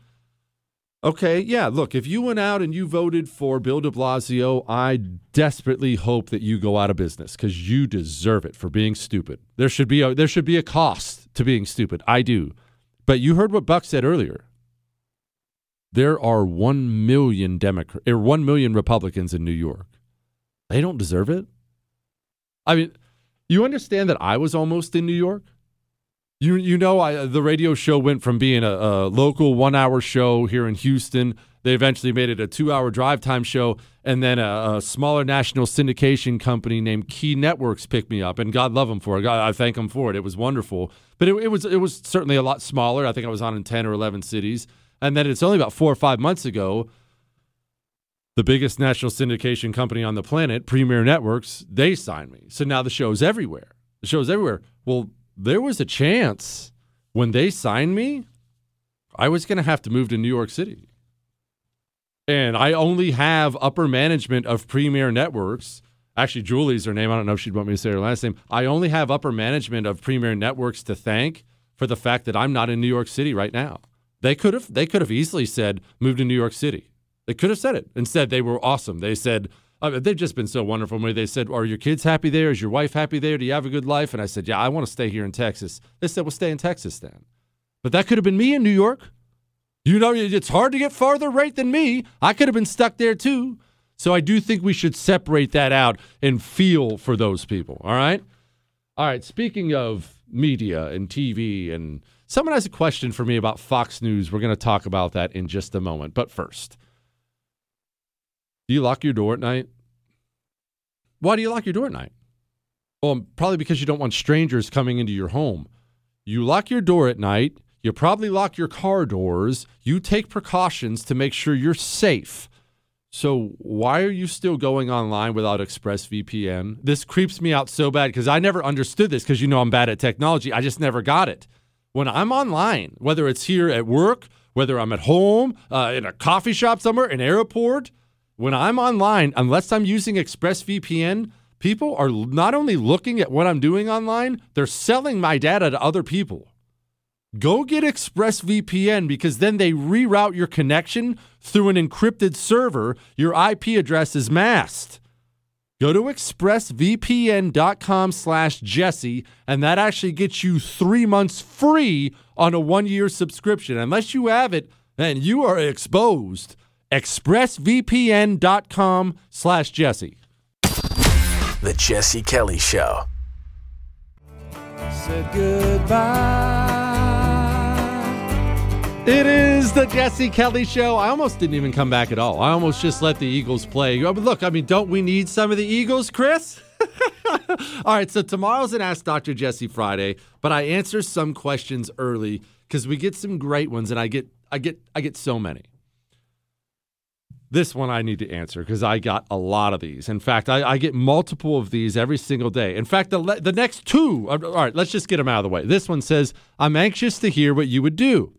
[SPEAKER 1] Okay, yeah, look, if you went out and you voted for Bill de Blasio, I desperately hope that you go out of business because you deserve it for being stupid. There should be a there should be a cost to being stupid. I do. But you heard what Buck said earlier. there are 1 million Democrat or er, 1 million Republicans in New York. They don't deserve it. I mean, you understand that I was almost in New York? You you know I the radio show went from being a, a local 1-hour show here in Houston they eventually made it a two hour drive time show. And then a, a, smaller national syndication company named Key Networks picked me up. And God love them for it. God, I thank them for it. It was wonderful. But it, it, was, it was certainly a lot smaller. I think I was on in 10 or 11 cities. And then it's only about four or five months ago. The biggest national syndication company on the planet, Premiere Networks, they signed me. So now the show's everywhere. The show's everywhere. Well, there was a chance when they signed me, I was going to have to move to New York City and I only have upper management of Premiere Networks. Actually, Julie's her name. I don't know if she'd want me to say her last name. I only have upper management of Premiere Networks to thank for the fact that I'm not in New York City right now. They could have they could have easily said move to New York City. They could have said it. Instead, they were awesome. They said uh, they've just been so wonderful. When they said, "Are your kids happy there? Is your wife happy there? Do you have a good life?" And I said, "Yeah, I want to stay here in Texas." They said, "Well, stay in Texas then." But that could have been me in New York. You know, it's hard to get farther right than me. I could have been stuck there too. So I do think we should separate that out and feel for those people. All right. All right. Speaking of media and TV, and someone has a question for me about Fox News. We're going to talk about that in just a moment. But first, do you lock your door at night? Why do you lock your door at night? Well, probably because you don't want strangers coming into your home. You lock your door at night you probably lock your car doors. You take precautions to make sure you're safe. So, why are you still going online without ExpressVPN? This creeps me out so bad because I never understood this because you know I'm bad at technology. I just never got it. When I'm online, whether it's here at work, whether I'm at home, uh, in a coffee shop somewhere, an airport, when I'm online, unless I'm using ExpressVPN, people are not only looking at what I'm doing online, they're selling my data to other people. Go get ExpressVPN because then they reroute your connection through an encrypted server. Your IP address is masked. Go to expressvpn.com slash Jesse, and that actually gets you three months free on a one-year subscription. Unless you have it, then you are exposed. expressvpn.com slash Jesse.
[SPEAKER 2] The Jesse Kelly Show.
[SPEAKER 1] Said goodbye. It is the Jesse Kelly Show. I almost didn't even come back at all. I almost just let the Eagles play. Look, I mean, don't we need some of the Eagles, Chris? all right, so tomorrow's an Ask Dr. Jesse Friday, but I answer some questions early because we get some great ones, and I get, I get, I get so many. This one I need to answer because I got a lot of these. In fact, I, I, get multiple of these every single day. In fact, the the next two. Uh, all right, let's just get them out of the way. This one says, "I'm anxious to hear what you would do."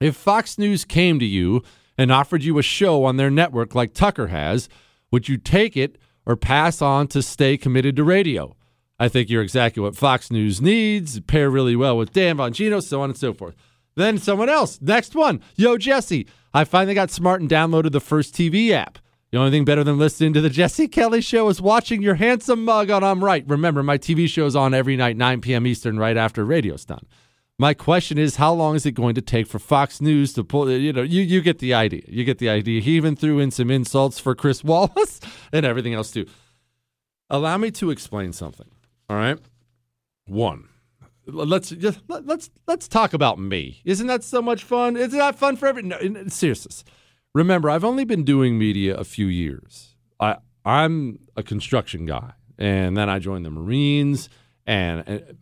[SPEAKER 1] If Fox News came to you and offered you a show on their network like Tucker has, would you take it or pass on to stay committed to radio? I think you're exactly what Fox News needs. Pair really well with Dan Bongino, so on and so forth. Then someone else. Next one. Yo, Jesse. I finally got smart and downloaded the first TV app. The only thing better than listening to the Jesse Kelly show is watching your handsome mug on I'm Right. Remember, my TV show is on every night, 9 p.m. Eastern, right after radio's done. My question is, how long is it going to take for Fox News to pull? You know, you, you get the idea. You get the idea. He even threw in some insults for Chris Wallace and everything else too. Allow me to explain something. All right. One, let's just let's let's talk about me. Isn't that so much fun? Isn't that fun for every? No, seriously. Remember, I've only been doing media a few years. I I'm a construction guy, and then I joined the Marines, and, and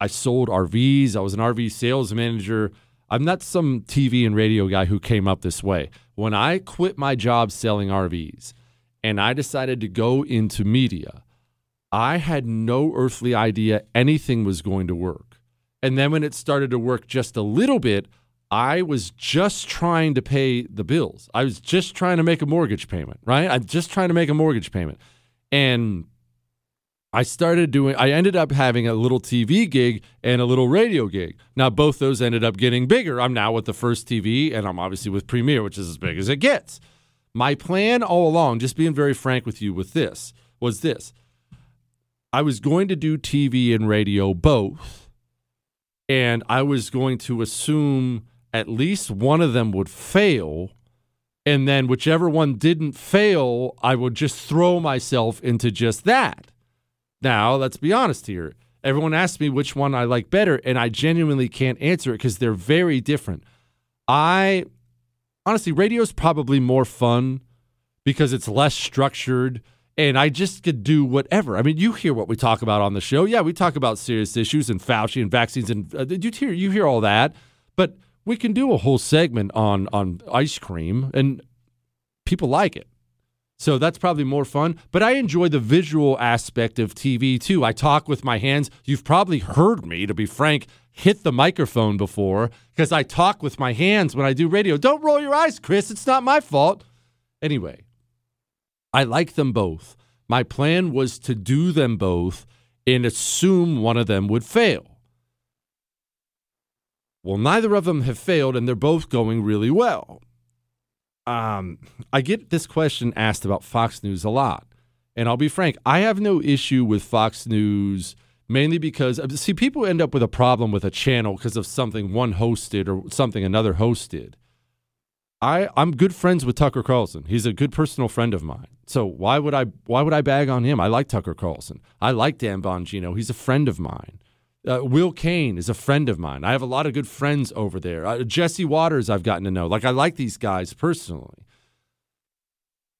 [SPEAKER 1] I sold RVs. I was an RV sales manager. I'm not some TV and radio guy who came up this way. When I quit my job selling RVs and I decided to go into media, I had no earthly idea anything was going to work. And then when it started to work just a little bit, I was just trying to pay the bills. I was just trying to make a mortgage payment, right? I'm just trying to make a mortgage payment. And I started doing, I ended up having a little TV gig and a little radio gig. Now, both those ended up getting bigger. I'm now with the first TV, and I'm obviously with Premiere, which is as big as it gets. My plan all along, just being very frank with you with this, was this I was going to do TV and radio both, and I was going to assume at least one of them would fail And then whichever one didn't fail, I would just throw myself into just that. Now, let's be honest here. Everyone asks me which one I like better, and I genuinely can't answer it because they're very different. I honestly, radio is probably more fun because it's less structured and I just could do whatever. I mean, you hear what we talk about on the show. Yeah, we talk about serious issues and Fauci and vaccines, and uh, you hear you hear all that. But we can do a whole segment on on ice cream, and people like it. So that's probably more fun. But I enjoy the visual aspect of TV too. I talk with my hands. You've probably heard me, to be frank, hit the microphone before because I talk with my hands when I do radio. Don't roll your eyes, Chris. It's not my fault. Anyway, I like them both. My plan was to do them both and assume one of them would fail. Well, neither of them have failed, and they're both going really well. Um, I get this question asked about Fox News a lot. And I'll be frank, I have no issue with Fox News mainly because, see, people end up with a problem with a channel because of something one hosted or something another hosted. I, I'm good friends with Tucker Carlson. He's a good personal friend of mine. So why would I why would I bag on him? I like Tucker Carlson. I like Dan Bongino. He's a friend of mine. Uh, Will Cain is a friend of mine. I have a lot of good friends over there. Uh, Jesse Watters, I've gotten to know. Like I like these guys personally.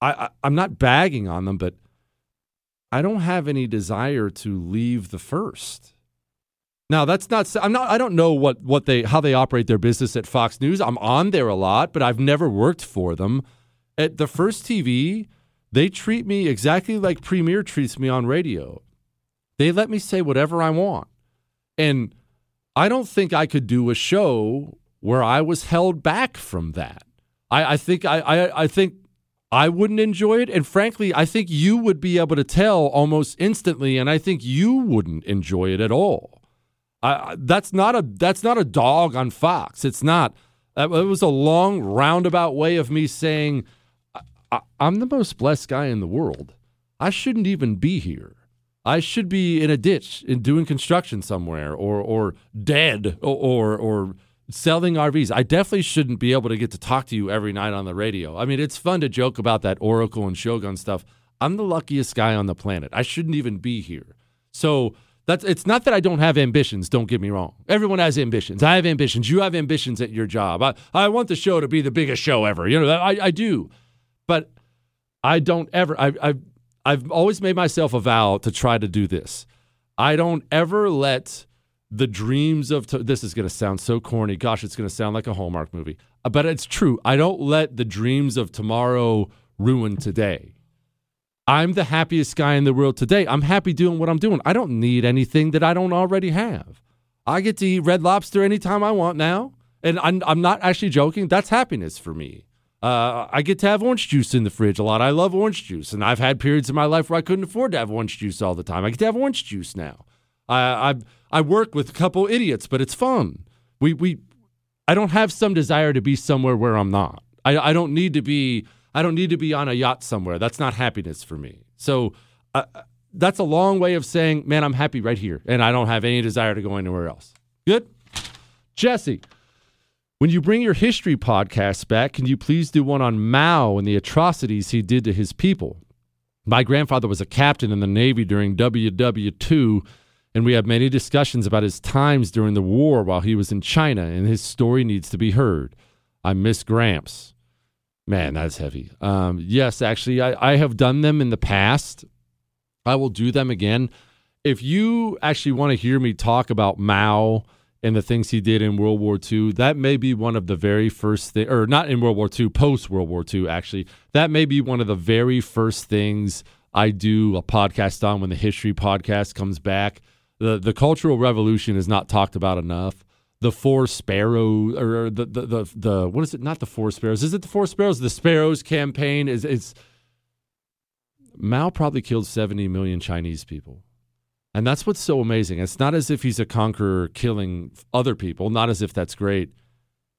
[SPEAKER 1] I, I I'm not bagging on them, but I don't have any desire to leave the first. Now that's not I'm not I don't know what what they how they operate their business at Fox News. I'm on there a lot, but I've never worked for them. At the first TV, they treat me exactly like Premiere treats me on radio. They let me say whatever I want. And I don't think I could do a show where I was held back from that. I, I think I, I, I think I wouldn't enjoy it. And frankly, I think you would be able to tell almost instantly, and I think you wouldn't enjoy it at all. I, that's not a that's not a dog on Fox. It's not. It was a long roundabout way of me saying I, I'm the most blessed guy in the world. I shouldn't even be here. I should be in a ditch and doing construction somewhere or or dead or, or or selling RVs. I definitely shouldn't be able to get to talk to you every night on the radio. I mean, it's fun to joke about that Oracle and Shogun stuff. I'm the luckiest guy on the planet. I shouldn't even be here. So that's it's not that I don't have ambitions, don't get me wrong. Everyone has ambitions. I have ambitions. You have ambitions at your job. I, I want the show to be the biggest show ever. You know, I, I do. But I don't ever I, I I've always made myself a vow to try to do this. I don't ever let the dreams of to- this is going to sound so corny. Gosh, it's going to sound like a Hallmark movie, but it's true. I don't let the dreams of tomorrow ruin today. I'm the happiest guy in the world today. I'm happy doing what I'm doing. I don't need anything that I don't already have. I get to eat red lobster anytime I want now. And I'm, I'm not actually joking. That's happiness for me. Uh, I get to have orange juice in the fridge a lot. I love orange juice, and I've had periods in my life where I couldn't afford to have orange juice all the time. I get to have orange juice now. I I, I work with a couple idiots, but it's fun. We we I don't have some desire to be somewhere where I'm not. I I don't need to be I don't need to be on a yacht somewhere. That's not happiness for me. So uh, that's a long way of saying, man, I'm happy right here, and I don't have any desire to go anywhere else. Good, Jesse. When you bring your history podcast back, can you please do one on Mao and the atrocities he did to his people? My grandfather was a captain in the Navy during WW2, and we have many discussions about his times during the war while he was in China, and his story needs to be heard. I miss Gramps. Man, that's heavy. Um, yes, actually, I, I have done them in the past. I will do them again. If you actually want to hear me talk about Mao, and the things he did in World War II, that may be one of the very first things, or not in World War II, post World War II, actually. That may be one of the very first things I do a podcast on when the history podcast comes back. The, the Cultural Revolution is not talked about enough. The Four Sparrows, or the, the, the, the, what is it? Not the Four Sparrows. Is it the Four Sparrows? The Sparrows campaign is, it's, Mao probably killed 70 million Chinese people. And that's what's so amazing. It's not as if he's a conqueror killing other people, not as if that's great.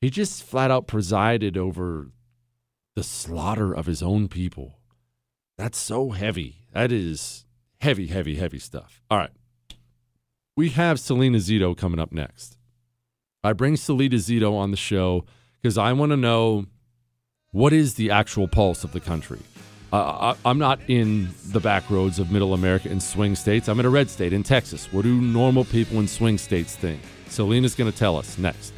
[SPEAKER 1] He just flat out presided over the slaughter of his own people. That's so heavy. That is heavy, heavy, heavy stuff. All right. We have Selena Zito coming up next. I bring Selena Zito on the show because I want to know What is the actual pulse of the country? Uh, I, I'm not in the back roads of middle America in swing states. I'm in a red state in Texas. What do normal people in swing states think? Selena's going to tell us next.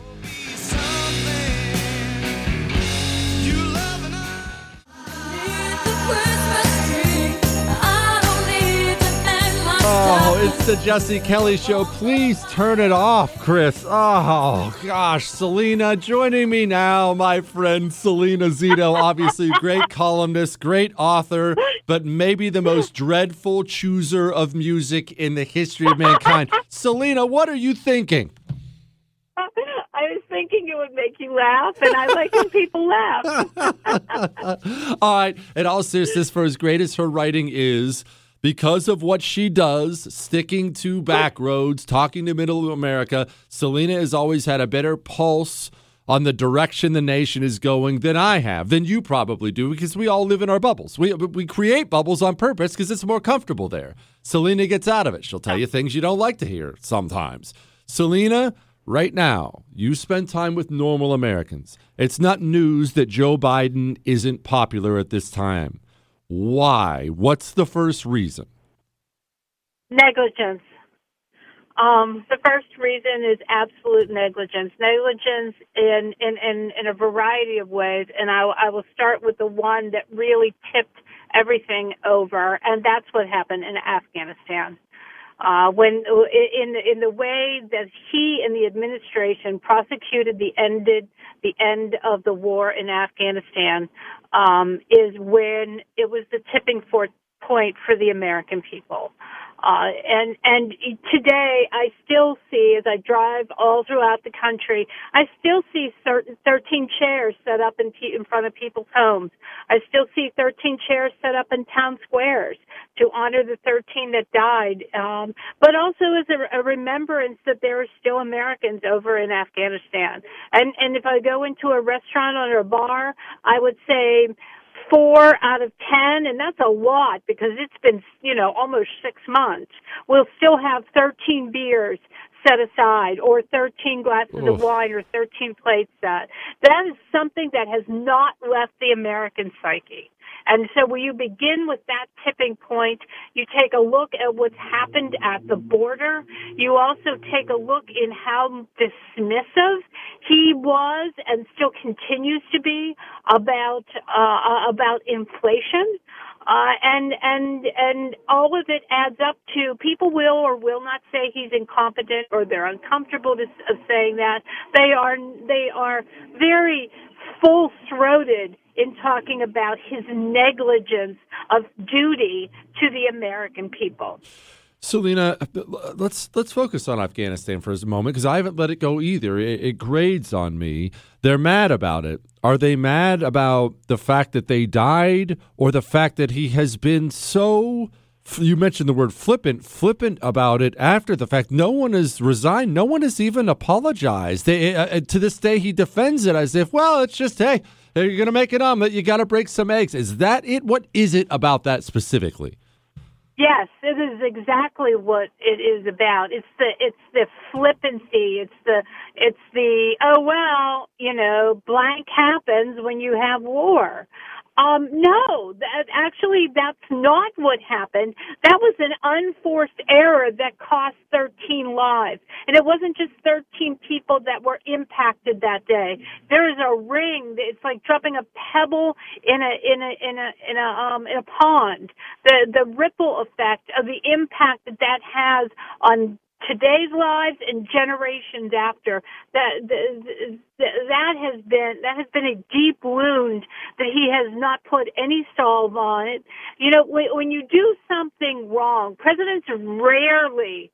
[SPEAKER 1] Oh, it's the Jesse Kelly Show. Please turn it off, Chris. Oh, gosh. Selena joining me now, my friend Selena Zito. Obviously, great columnist, great author, but maybe the most dreadful chooser of music in the history of mankind. Selena, what are you thinking?
[SPEAKER 18] I was thinking it would make you laugh, and I like when people laugh.
[SPEAKER 1] All right. In all seriousness, for as great as her writing is, because of what she does, sticking to back roads, talking to middle America, Selena has always had a better pulse on the direction the nation is going than I have, than you probably do, because we all live in our bubbles. We, we create bubbles on purpose because it's more comfortable there. Selena gets out of it. She'll tell you things you don't like to hear sometimes. Selena, right now, you spend time with normal Americans. It's not news that Joe Biden isn't popular at this time. Why? What's the first reason?
[SPEAKER 18] negligence. Um, the first reason is absolute negligence. Negligence in, in, in, in a variety of ways, and I, I will start with the one that really tipped everything over, and that's what happened in Afghanistan. Uh, when in in the way that he and the administration prosecuted the ended the end of the war in Afghanistan um, is when it was the tipping point for the American people. Uh, and and today I still see, as I drive all throughout the country, I still see certain 13 chairs set up in in front of people's homes. I still see 13 chairs set up in town squares to honor the 13 that died, um, but also as a, a remembrance that there are still Americans over in Afghanistan. And and if I go into a restaurant or a bar, I would say four out of ten, and that's a lot because it's been, you know, almost six months. We'll still have 13 beers set aside or 13 glasses Oof. of wine or 13 plates set. That is something that has not left the American psyche. And so when you begin with that tipping point, you take a look at what's happened at the border. You also take a look in how dismissive he was and still continues to be about uh, about inflation. Uh, and and and all of it adds up to people will or will not say he's incompetent or they're uncomfortable to, of saying that they are they are very full throated in talking about his negligence of duty to the American people.
[SPEAKER 1] Selena, let's let's focus on Afghanistan for a moment because I haven't let it go either. It, it, grades on me. They're mad about it. Are they mad about the fact that they died, or the fact that he has been so? You mentioned the word flippant, flippant about it after the fact. No one has resigned. No one has even apologized. They, uh, to this day, he defends it as if, well, it's just hey, you're going to make an omelet. You got to break some eggs. Is that it? What is it about that specifically?
[SPEAKER 18] Yes, it is exactly what it is about. It's the it's the flippancy. It's the it's the oh well, you know, blank happens when you have war. Um, no, that, actually, that's not what happened. That was an unforced error that cost 13 lives. And it wasn't just 13 people that were impacted that day. There is a ring. It's like dropping a pebble in a, in a, in a, in a, um, in a pond. The, the ripple effect of the impact that that has on today's lives and generations after that that has been that has been a deep wound that he has not put any salve on it. You know when, when you do something wrong presidents rarely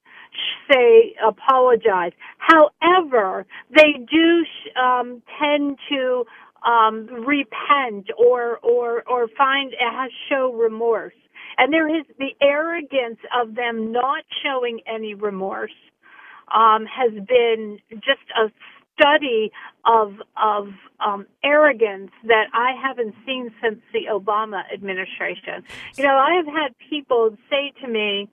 [SPEAKER 18] say apologize. However they do um tend to um repent or or or find uh, show remorse and there is the arrogance of them not showing any remorse um, has been just a study of of um, arrogance that I haven't seen since the Obama administration. You know, I have had people say to me,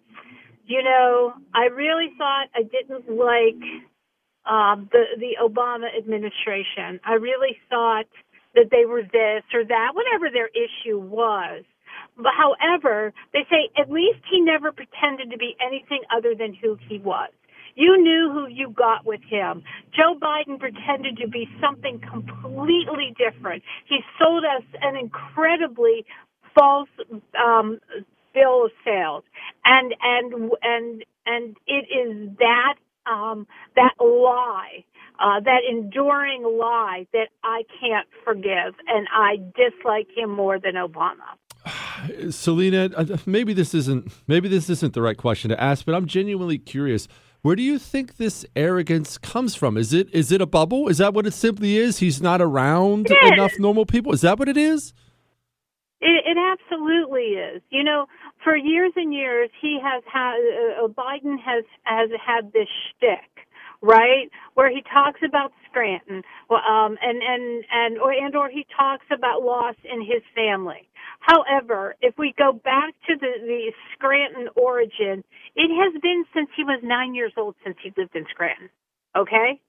[SPEAKER 18] you know, I really thought I didn't like um, the the Obama administration. I really thought that they were this or that, whatever their issue was. However, they say at least he never pretended to be anything other than who he was. You knew who you got with him. Joe Biden pretended to be something completely different. He sold us an incredibly false um, bill of sales, and and and and it is that um, that lie, uh, that enduring lie that I can't forgive, and I dislike him more than Obama.
[SPEAKER 1] Selena, uh, maybe this isn't maybe this isn't the right question to ask, but I'm genuinely curious. Where do you think this arrogance comes from? Is it is it a bubble? Is that what it simply is? He's not around enough normal people. Is that what it is?
[SPEAKER 18] It, it absolutely is. You know, for years and years, he has had uh, Biden has has had this shtick, right, where he talks about Scranton, um, and and and or and or he talks about loss in his family. However, if we go back to the the Scranton origin, it has been since he was nine years old since he lived in Scranton. Okay,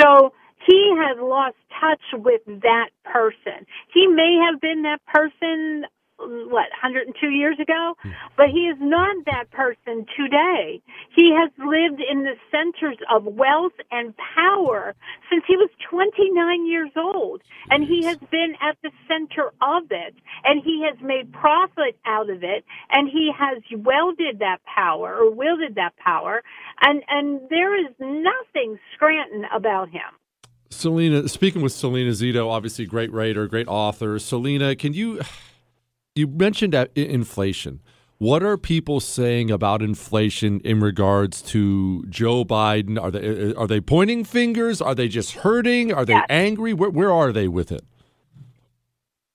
[SPEAKER 18] so he has lost touch with that person. He may have been that person, what, 102 years ago, hmm. but he is not that person today. He has lived in the centers of wealth and power since he was 29 years old, and he has been at the center of it, and he has made profit out of it, and he has welded that power or wielded that power, and and there is nothing Scranton about him.
[SPEAKER 1] Selena, speaking with Selena Zito, obviously great writer, great author. Selena, can you you mentioned inflation. What are people saying about inflation in regards to Joe Biden? Are they are they pointing fingers? Are they just hurting? Are they
[SPEAKER 18] Yes.
[SPEAKER 1] angry? Where where are they with it?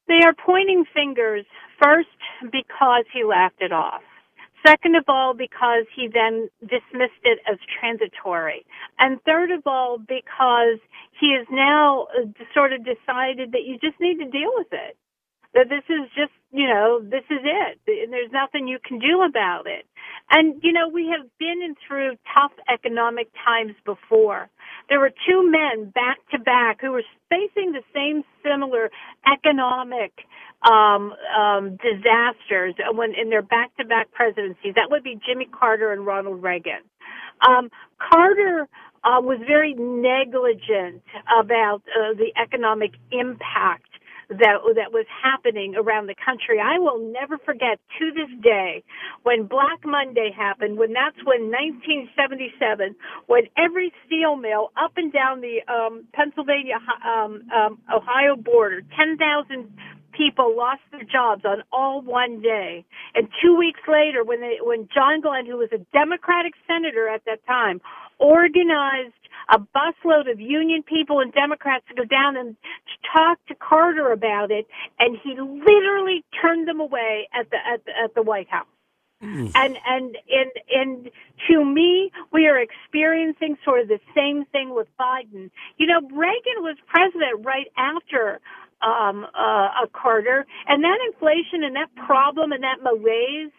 [SPEAKER 18] They are pointing fingers first because he laughed it off. Second of all, because he then dismissed it as transitory. And third of all, because he has now uh, sort of decided that you just need to deal with it. That this is just, you know, this is it. There's nothing you can do about it. And, you know, we have been through tough economic times before. There were two men back to back who were facing the same similar economic um, um, disasters when in their back-to-back presidencies. That would be Jimmy Carter and Ronald Reagan. Um, Carter uh, was very negligent about uh, the economic impact that that was happening around the country. I will never forget to this day when Black Monday happened. When that's when 1977, when every steel mill up and down the um, Pennsylvania um, um, Ohio border, 10,000 people lost their jobs on all one day. And two weeks later, when they, when John Glenn, who was a Democratic senator at that time, organized a busload of union people and Democrats to go down and to talk to Carter about it, and he literally turned them away at the at the, at the White House. And and and and to me, we are experiencing sort of the same thing with Biden. You know, Reagan was president right after um, uh, uh, Carter, and that inflation and that problem and that malaise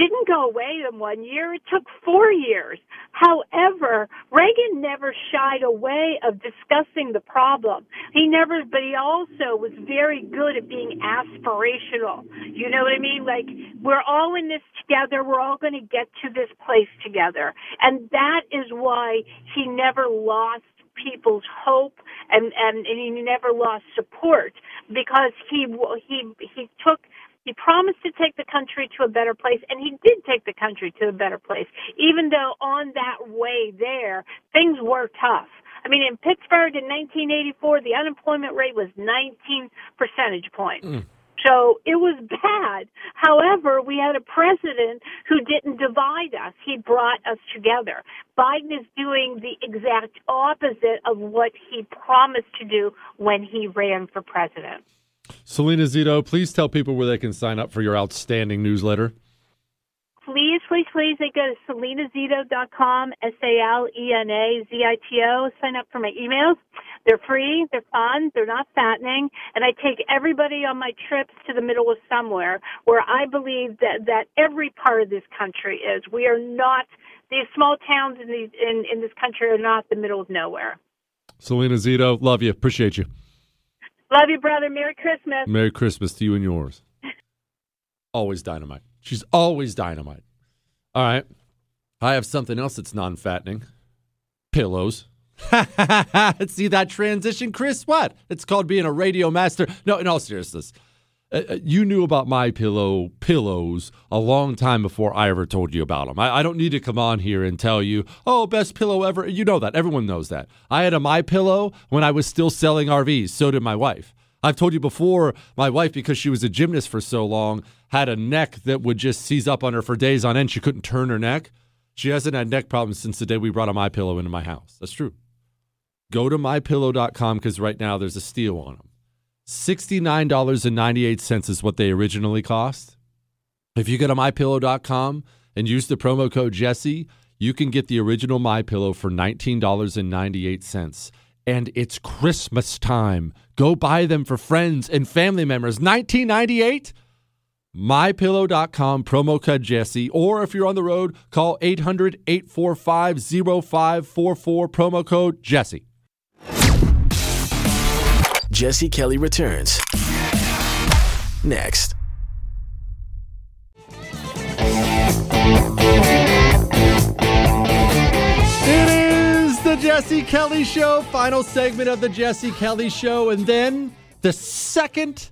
[SPEAKER 18] didn't go away in one year. It took four years. However, Reagan never shied away of discussing the problem. He never, but he also was very good at being aspirational. You know what I mean? Like, we're all in this together. We're all going to get to this place together. And that is why he never lost people's hope and, and, and he never lost support because he, he, he took he promised to take the country to a better place, and he did take the country to a better place, even though on that way there, things were tough. I mean, in Pittsburgh in 1984, the unemployment rate was 19 percentage points. Mm. So it was bad. However, we had a president who didn't divide us. He brought us together. Biden is doing the exact opposite of what he promised to do when he ran for president.
[SPEAKER 1] Selena Zito, please tell people where they can sign up for your outstanding newsletter.
[SPEAKER 18] Please, please, please, they go to selenazito.com, S-A-L-E-N-A-Z-I-T-O. Sign up for my emails. They're free, they're fun, they're not fattening, and I take everybody on my trips to the middle of somewhere where I believe that, that every part of this country is. We are not, these small towns in, these, in, in this country are not the middle of nowhere.
[SPEAKER 1] Selena Zito, love you. Appreciate you.
[SPEAKER 18] Love you, brother. Merry Christmas.
[SPEAKER 1] Merry Christmas to you and yours. always dynamite. She's always dynamite. All right. I have something else that's non fattening pillows. See that transition, Chris? What? It's called being a radio master. No, in all seriousness, uh, uh, you knew about my pillow pillows a long time before I ever told you about them. I, I, don't need to come on here and tell you, oh, best pillow ever. You know that. Everyone knows that. I had a my pillow when I was still selling RVs. So did my wife. I've told you before, my wife, because she was a gymnast for so long, had a neck that would just seize up on her for days on end. She couldn't turn her neck. She hasn't had neck problems since the day we brought a my pillow into my house. That's true. Go to mypillow.com because right now there's a steal on them. $69.98 is what they originally cost. If you go to mypillow.com and use the promo code Jesse, you can get the original My Pillow for $19.98. And it's Christmas time. Go buy them for friends and family members. $19.98? mypillow.com promo code Jesse or if you're on the road call 800-845-0544 promo code Jesse.
[SPEAKER 2] Jesse Kelly returns next.
[SPEAKER 1] It is the Jesse Kelly Show, final segment of the Jesse Kelly Show, and then the second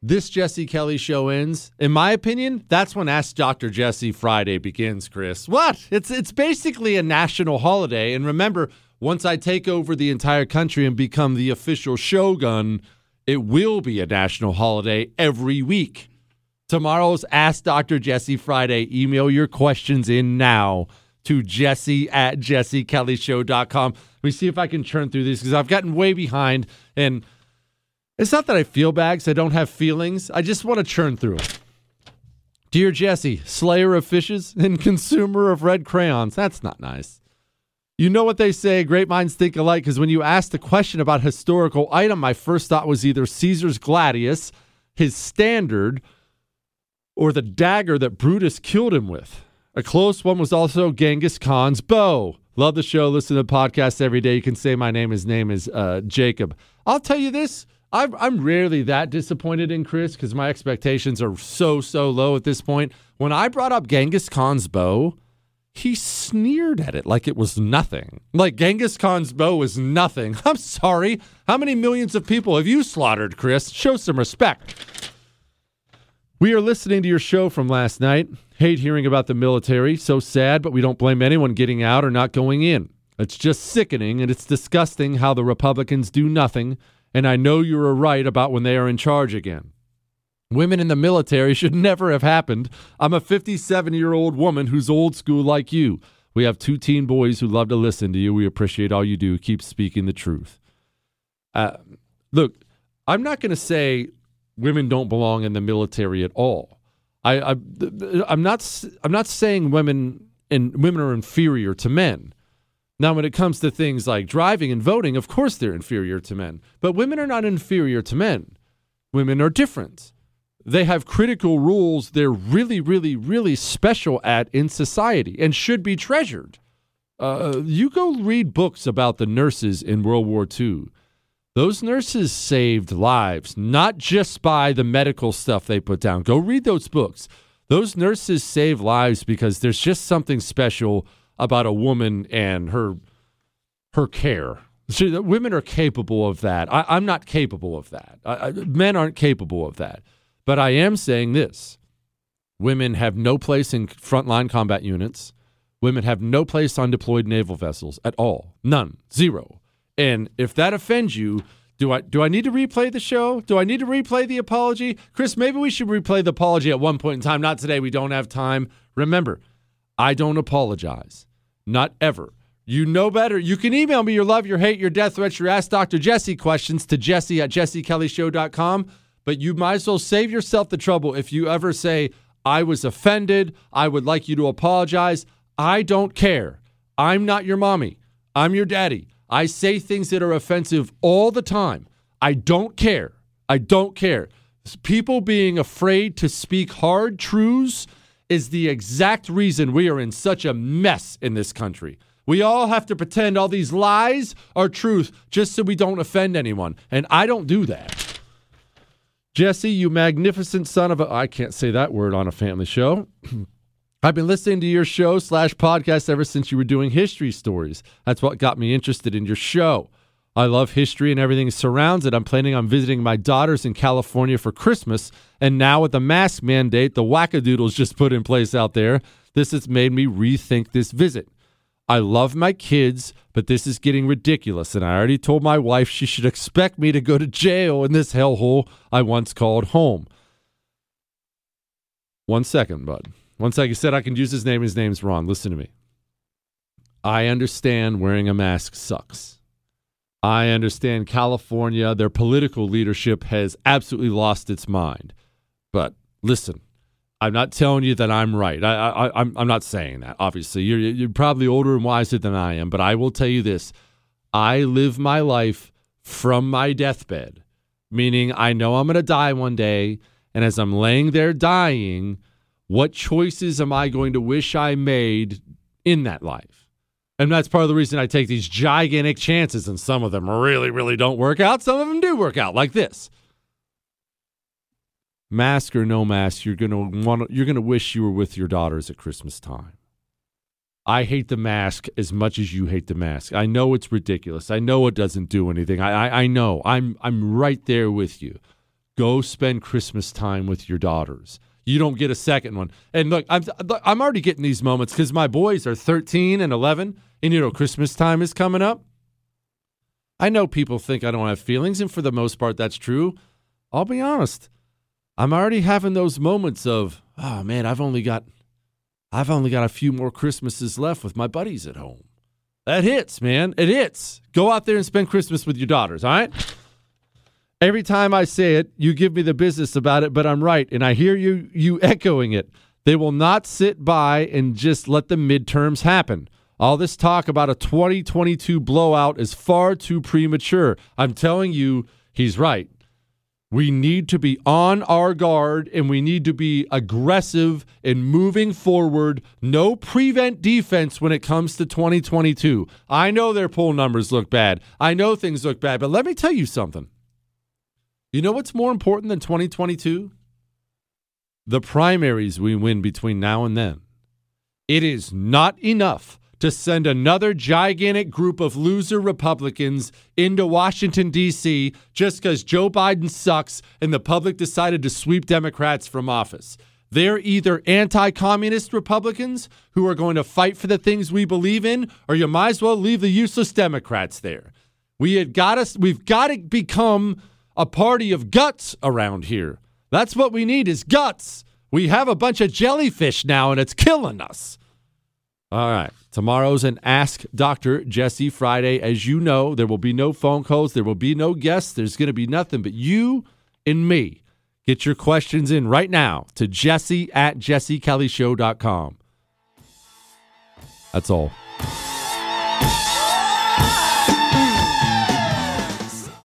[SPEAKER 1] this Jesse Kelly show ends, in my opinion, that's when Ask Dr. Jesse Friday begins, Chris. What? It's it's basically a national holiday. And remember, once I take over the entire country and become the official shogun, it will be a national holiday every week. Tomorrow's Ask Dr. Jesse Friday. Email your questions in now to jesse at jessekellyshow.com. Let me see if I can churn through these because I've gotten way behind. And it's not that I feel bad because I don't have feelings. I just want to churn through them. Dear Jesse, slayer of fishes and consumer of red crayons. That's not nice. You know what they say, great minds think alike, because when you asked the question about historical item, my first thought was either Caesar's gladius, his standard, or the dagger that Brutus killed him with. A close one was also Genghis Khan's bow. Love the show, listen to the podcast every day. You can say my name. His name is uh, Jacob. I'll tell you this. I'm, I'm rarely that disappointed in Chris because my expectations are so, so low at this point. When I brought up Genghis Khan's bow, he sneered at it like it was nothing. Like Genghis Khan's bow was nothing. I'm sorry. How many millions of people have you slaughtered, Chris? Show some respect. We are listening to your show from last night. Hate hearing about the military. So sad, but we don't blame anyone getting out or not going in. It's just sickening and it's disgusting how the Republicans do nothing. And I know you are right about when they are in charge again. Women in the military should never have happened. I'm a 57 year old woman who's old school like you. We have two teen boys who love to listen to you. We appreciate all you do. Keep speaking the truth. Uh, look, I'm not going to say women don't belong in the military at all. I, I, I'm not. I'm not saying women and women are inferior to men. Now, when it comes to things like driving and voting, of course they're inferior to men. But women are not inferior to men. Women are different. They have critical rules they're really, really, really special at in society and should be treasured. Uh, you go read books about the nurses in World War II. Those nurses saved lives, not just by the medical stuff they put down. Go read those books. Those nurses save lives because there's just something special about a woman and her her care. So women are capable of that. I, am not capable of that. I, I, men aren't capable of that. But I am saying this women have no place in frontline combat units. Women have no place on deployed naval vessels at all. None. Zero. And if that offends you, do I do I need to replay the show? Do I need to replay the apology? Chris, maybe we should replay the apology at one point in time. Not today. We don't have time. Remember, I don't apologize. Not ever. You know better. You can email me your love, your hate, your death threats, your Ask Dr. Jesse questions to jesse at jessekellyshow.com. But you might as well save yourself the trouble if you ever say, I was offended. I would like you to apologize. I don't care. I'm not your mommy. I'm your daddy. I say things that are offensive all the time. I don't care. I don't care. People being afraid to speak hard truths is the exact reason we are in such a mess in this country. We all have to pretend all these lies are truth just so we don't offend anyone. And I don't do that. Jesse, you magnificent son of a. I can't say that word on a family show. I've been listening to your show slash podcast ever since you were doing history stories. That's what got me interested in your show. I love history and everything surrounds it. I'm planning on visiting my daughters in California for Christmas, and now with the mask mandate the wackadoodles just put in place out there, this has made me rethink this visit. I love my kids, but this is getting ridiculous, and I already told my wife she should expect me to go to jail in this hellhole I once called home. One second, bud. One second. He said I can use his name. His name's Ron. Listen to me. I understand wearing a mask sucks. I understand California, their political leadership has absolutely lost its mind. But listen, I'm not telling you that I'm right. I, I, I'm, I'm not saying that. Obviously, you're, you're probably older and wiser than I am. But I will tell you this: I live my life from my deathbed, meaning I know I'm going to die one day, and as I'm laying there dying, what choices am I going to wish I made in that life? And that's part of the reason I take these gigantic chances, and some of them really, really don't work out. Some of them do work out, like this. Mask or no mask, you're gonna want you're gonna wish you were with your daughters at Christmas time. I hate the mask as much as you hate the mask. I know it's ridiculous. I know it doesn't do anything. I, I, I know. I'm I'm right there with you. Go spend Christmas time with your daughters you don't get a second one. And look, I'm I'm already getting these moments because my boys are 13 and 11, and you know Christmas time is coming up. I know people think I don't have feelings, and for the most part, that's true. I'll be honest. I'm already having those moments of, oh man, I've only got, I've only got a few more Christmases left with my buddies at home. That hits, man. It hits. Go out there and spend Christmas with your daughters. All right. Every time I say it, you give me the business about it, but I'm right, and I hear you you echoing it. They will not sit by and just let the midterms happen. All this talk about a 2022 blowout is far too premature. I'm telling you, he's right. We need to be on our guard and we need to be aggressive in moving forward. No prevent defense when it comes to 2022. I know their poll numbers look bad. I know things look bad, but let me tell you something. You know what's more important than 2022? The primaries we win between now and then. It is not enough to send another gigantic group of loser Republicans into Washington, D.C. just because Joe Biden sucks and the public decided to sweep Democrats from office. They're either anti communist Republicans who are going to fight for the things we believe in, or you might as well leave the useless Democrats there. We had got us, we've got to become a party of guts around here. That's what we need is guts. We have a bunch of jellyfish now and it's killing us. All right. Tomorrow's an Ask Dr. Jesse Friday. As you know, there will be no phone calls, there will be no guests, there's going to be nothing but you and me. Get your questions in right now to jesse at jessekellyshow.com. That's all.